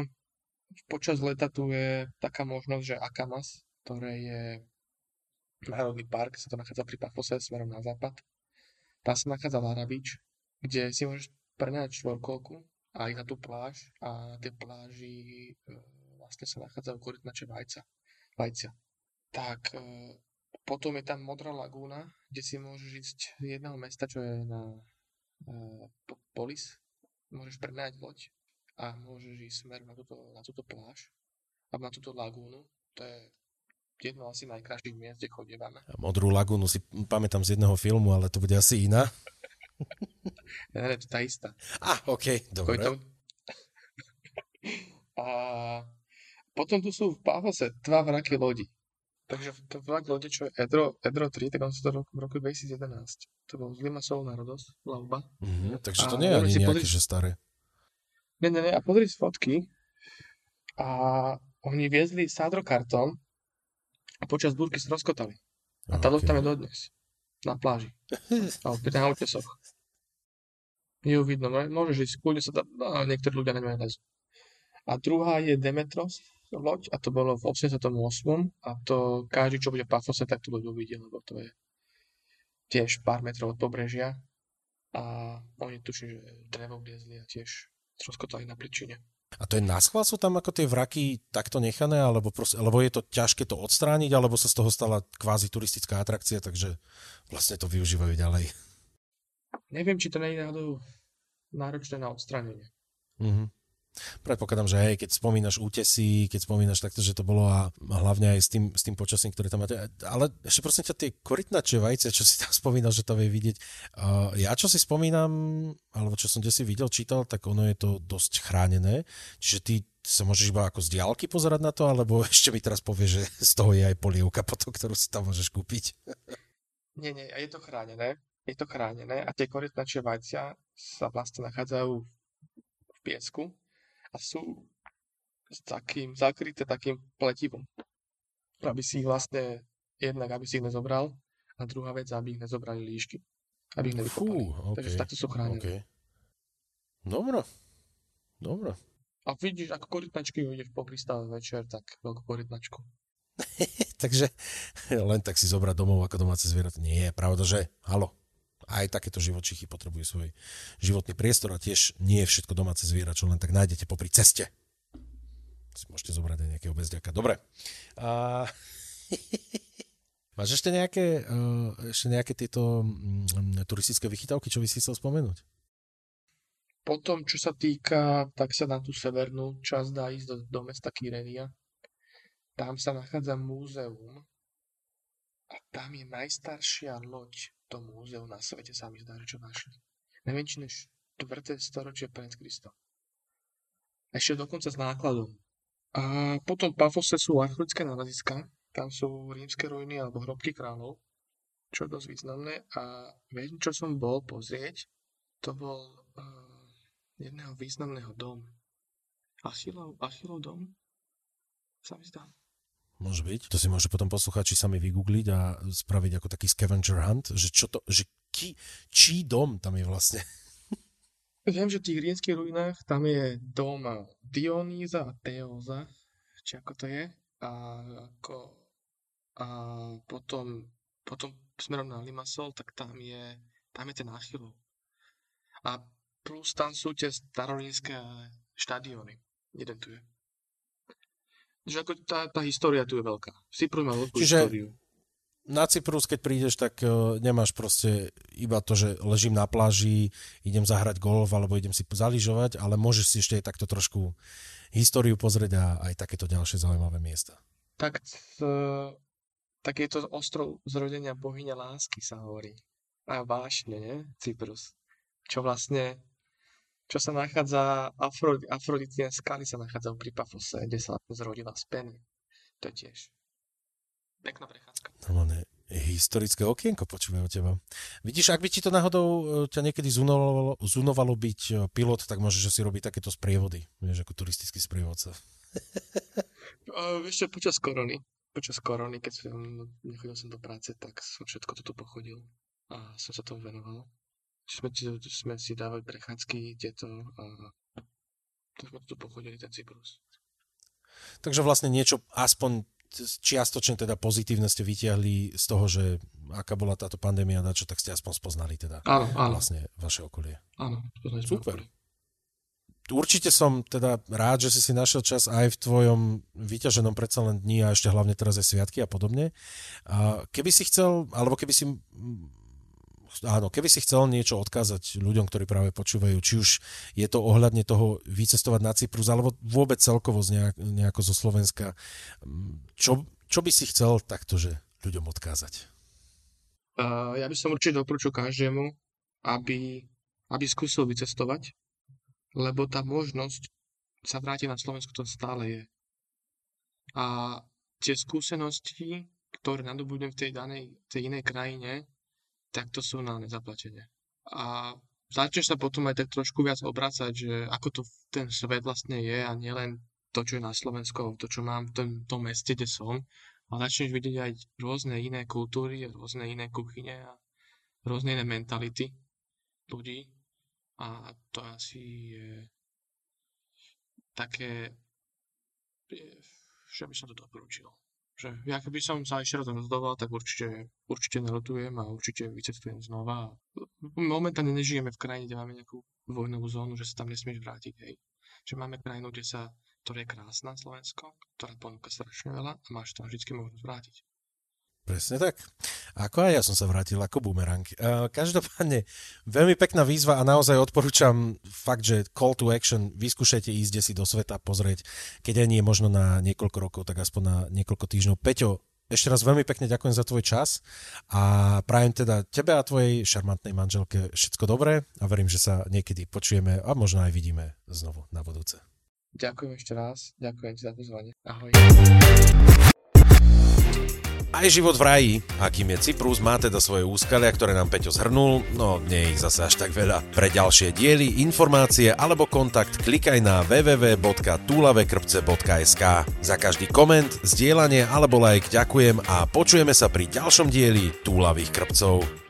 Speaker 2: počas leta tu je taká možnosť, že Akamas, ktoré je národný park, sa to nachádza pri Pafose smerom na západ. Tam sa nachádza Lara Beach, kde si môžeš preňať štvorkolku a ísť na tú pláž a tej pláži vlastne sa nachádzajú korytnače vajca, vajcia. Tak e, potom je tam Modrá lagúna, kde si môžeš ísť z jedného mesta, čo je na e, Polis. Môžeš prenajať loď a môžeš ísť smer na túto, na túto pláž a na túto lagúnu. To je jedno asi najkrajších miest, kde chodívame.
Speaker 1: Modrú lagúnu si pamätám z jedného filmu, ale to bude asi iná.
Speaker 2: Ja, je to tá istá.
Speaker 1: A, ok, dobre. To...
Speaker 2: A potom tu sú v Pávose dva vraky lodi. Takže to vrak lode, čo je Edro, Edro 3, tak on sa to v roku 2011. To bol z Limasol Národos, plavba.
Speaker 1: Mm-hmm, takže to nie je ani nejaké, že staré.
Speaker 2: Nie, nie, nie. A pozri si fotky. A oni viezli sádrokartom a počas búrky sa rozkotali. A tá okay. tam je dodnes. Na pláži. A opäť na útesoch ju vidno, no, môžeš ísť, kľudne sa tam, no, niektorí ľudia nemajú lezu. A druhá je Demetros loď a to bolo v 88. a to každý, čo bude v Pafose, tak to loď uvidí, lebo to je tiež pár metrov od pobrežia a oni tuším, že drevo vliezli a tiež rozkotali na pličine.
Speaker 1: A to je na schvál sú tam ako tie vraky takto nechané, alebo, proste, alebo je to ťažké to odstrániť, alebo sa z toho stala kvázi turistická atrakcia, takže vlastne to využívajú ďalej.
Speaker 2: Neviem, či to nie je náhodou náročné na odstránenie.
Speaker 1: Mm-hmm. Predpokladám, že hej, keď spomínaš útesy, keď spomínaš takto, že to bolo a hlavne aj s tým, s tým počasím, ktoré tam máte. Ale ešte prosím ťa, tie korytnače vajce, čo si tam spomínal, že to vie vidieť. Uh, ja čo si spomínam, alebo čo som si videl, čítal, tak ono je to dosť chránené. Čiže ty sa môžeš iba ako z diálky pozerať na to, alebo ešte mi teraz povie, že z toho je aj polievka potom, ktorú si tam môžeš kúpiť.
Speaker 2: Nie, nie, je to chránené je to chránené a tie korytnačie vajcia sa vlastne nachádzajú v piesku a sú s takým, zakryté takým pletivom. Aby si ich vlastne, jednak aby si ich nezobral a druhá vec, aby ich nezobrali líšky. Aby ich nevykopali. Okay. Takže takto sú chránené. Okay.
Speaker 1: Dobre. Dobre.
Speaker 2: A vidíš, ako korytnačky ideš po prístave večer, tak veľkú korytnačku.
Speaker 1: Takže len tak si zobrať domov ako domáce zvieratá. Nie, pravda, že halo, aj takéto živočichy potrebujú svoj životný priestor a tiež nie je všetko domáce zviera, čo len tak nájdete popri ceste. Si môžete zobrať aj nejakého bezďaka. Dobre. A... Máš ešte nejaké, uh, ešte nejaké tieto um, turistické vychytávky, čo by si chcel spomenúť?
Speaker 2: Potom, čo sa týka, tak sa na tú severnú časť dá ísť do, do mesta Kyrenia. Tam sa nachádza múzeum a tam je najstaršia loď to múzeu na svete sa mi zdá, čo našli. Najmenšie než 4. storočie pred Kristom. Ešte dokonca s nákladom. A potom Pafose sú archeologické náleziska, tam sú rímske ruiny alebo hrobky kráľov, čo je dosť významné. A viem, čo som bol pozrieť, to bol uh, jedného významného domu. Achillov, Achillov dom? Sa mi zdá.
Speaker 1: Môže byť. To si môže potom poslucháči sami vygoogliť a spraviť ako taký scavenger hunt, že čo to, že ký, čí dom tam je vlastne.
Speaker 2: Viem, že v tých rímskych ruinách tam je dom Dionýza a Teóza, či ako to je. A, ako, a potom, potom smerom na Limassol, tak tam je, tam je ten Achillov. A plus tam sú tie starorínske štadióny. Jeden tu je. Že ako tá, tá história tu je veľká. Cyprus má veľkú Čiže históriu.
Speaker 1: Na Cyprus, keď prídeš, tak uh, nemáš proste iba to, že ležím na pláži, idem zahrať golf alebo idem si zaližovať, ale môžeš si ešte aj takto trošku históriu pozrieť a aj takéto ďalšie zaujímavé miesta.
Speaker 2: Tak, tak je to ostrov zrodenia bohyňa lásky, sa hovorí. A vášne, nie? Cyprus. Čo vlastne, čo sa nachádza, Afrodi, Afroditien skaly sa nachádzajú pri Pafose, kde sa zrodila z peny. To je tiež pekná prechádzka.
Speaker 1: Normálne historické okienko počúvajú teba. Vidíš, ak by ti to náhodou e, ťa niekedy zunovalo, zunovalo byť e, pilot, tak môžeš si robiť takéto sprievody, vieš, ako turistický sprievodca.
Speaker 2: vieš čo, počas korony, počas korony, keď som nechodil som do práce, tak som všetko toto pochodil a som sa tomu venoval. Sme, sme si dávali prechádzky, tieto a tak sme tu pochodili ten Cyprus.
Speaker 1: Takže vlastne niečo aspoň čiastočne teda pozitívne ste vytiahli z toho, že aká bola táto pandémia, na čo tak ste aspoň spoznali teda
Speaker 2: áno, áno.
Speaker 1: vlastne vaše okolie.
Speaker 2: Áno,
Speaker 1: Super. Okolie. Určite som teda rád, že si si našiel čas aj v tvojom vyťaženom predsa len dni a ešte hlavne teraz aj sviatky a podobne. A keby si chcel, alebo keby si áno, keby si chcel niečo odkázať ľuďom, ktorí práve počúvajú, či už je to ohľadne toho vycestovať na Cyprus, alebo vôbec celkovo z nejak, nejako zo Slovenska, čo, čo by si chcel takto, ľuďom odkázať?
Speaker 2: Uh, ja by som určite doporučil každému, aby, aby skúsil vycestovať, lebo tá možnosť sa vrátiť na Slovensku to stále je. A tie skúsenosti, ktoré nadobudnem v tej danej, tej inej krajine, tak to sú na nezaplatenie. A začneš sa potom aj tak trošku viac obracať, že ako to ten svet vlastne je a nielen to, čo je na Slovensku, to, čo mám v tom, tom meste, kde som, ale začneš vidieť aj rôzne iné kultúry, rôzne iné kuchyne a rôzne iné mentality ľudí a to asi je také, že by som to doporučil že ja keby som sa ešte raz rozhodoval, tak určite, určite nerotujem a určite vycestujem znova. Momentálne nežijeme v krajine, kde máme nejakú vojnovú zónu, že sa tam nesmieš vrátiť, hej. Že máme krajinu, kde sa, ktorá je krásna, Slovensko, ktorá ponúka strašne veľa a máš tam vždy možnosť vrátiť.
Speaker 1: Presne tak. Ako aj ja som sa vrátil ako bumerang. Každopádne, veľmi pekná výzva a naozaj odporúčam fakt, že call to action, vyskúšajte ísť si do sveta, pozrieť, keď aj nie možno na niekoľko rokov, tak aspoň na niekoľko týždňov. Peťo, ešte raz veľmi pekne ďakujem za tvoj čas a prajem teda tebe a tvojej šarmantnej manželke všetko dobré a verím, že sa niekedy počujeme a možno aj vidíme znovu na budúce.
Speaker 2: Ďakujem ešte raz, ďakujem za pozvanie. Ahoj.
Speaker 1: Aj život v raji, akým je Cyprus, má teda svoje úskalia, ktoré nám Peťo zhrnul, no nie je ich zase až tak veľa. Pre ďalšie diely, informácie alebo kontakt klikaj na www.tulavekrpce.sk. Za každý koment, zdieľanie alebo like ďakujem a počujeme sa pri ďalšom dieli Túlavých krpcov.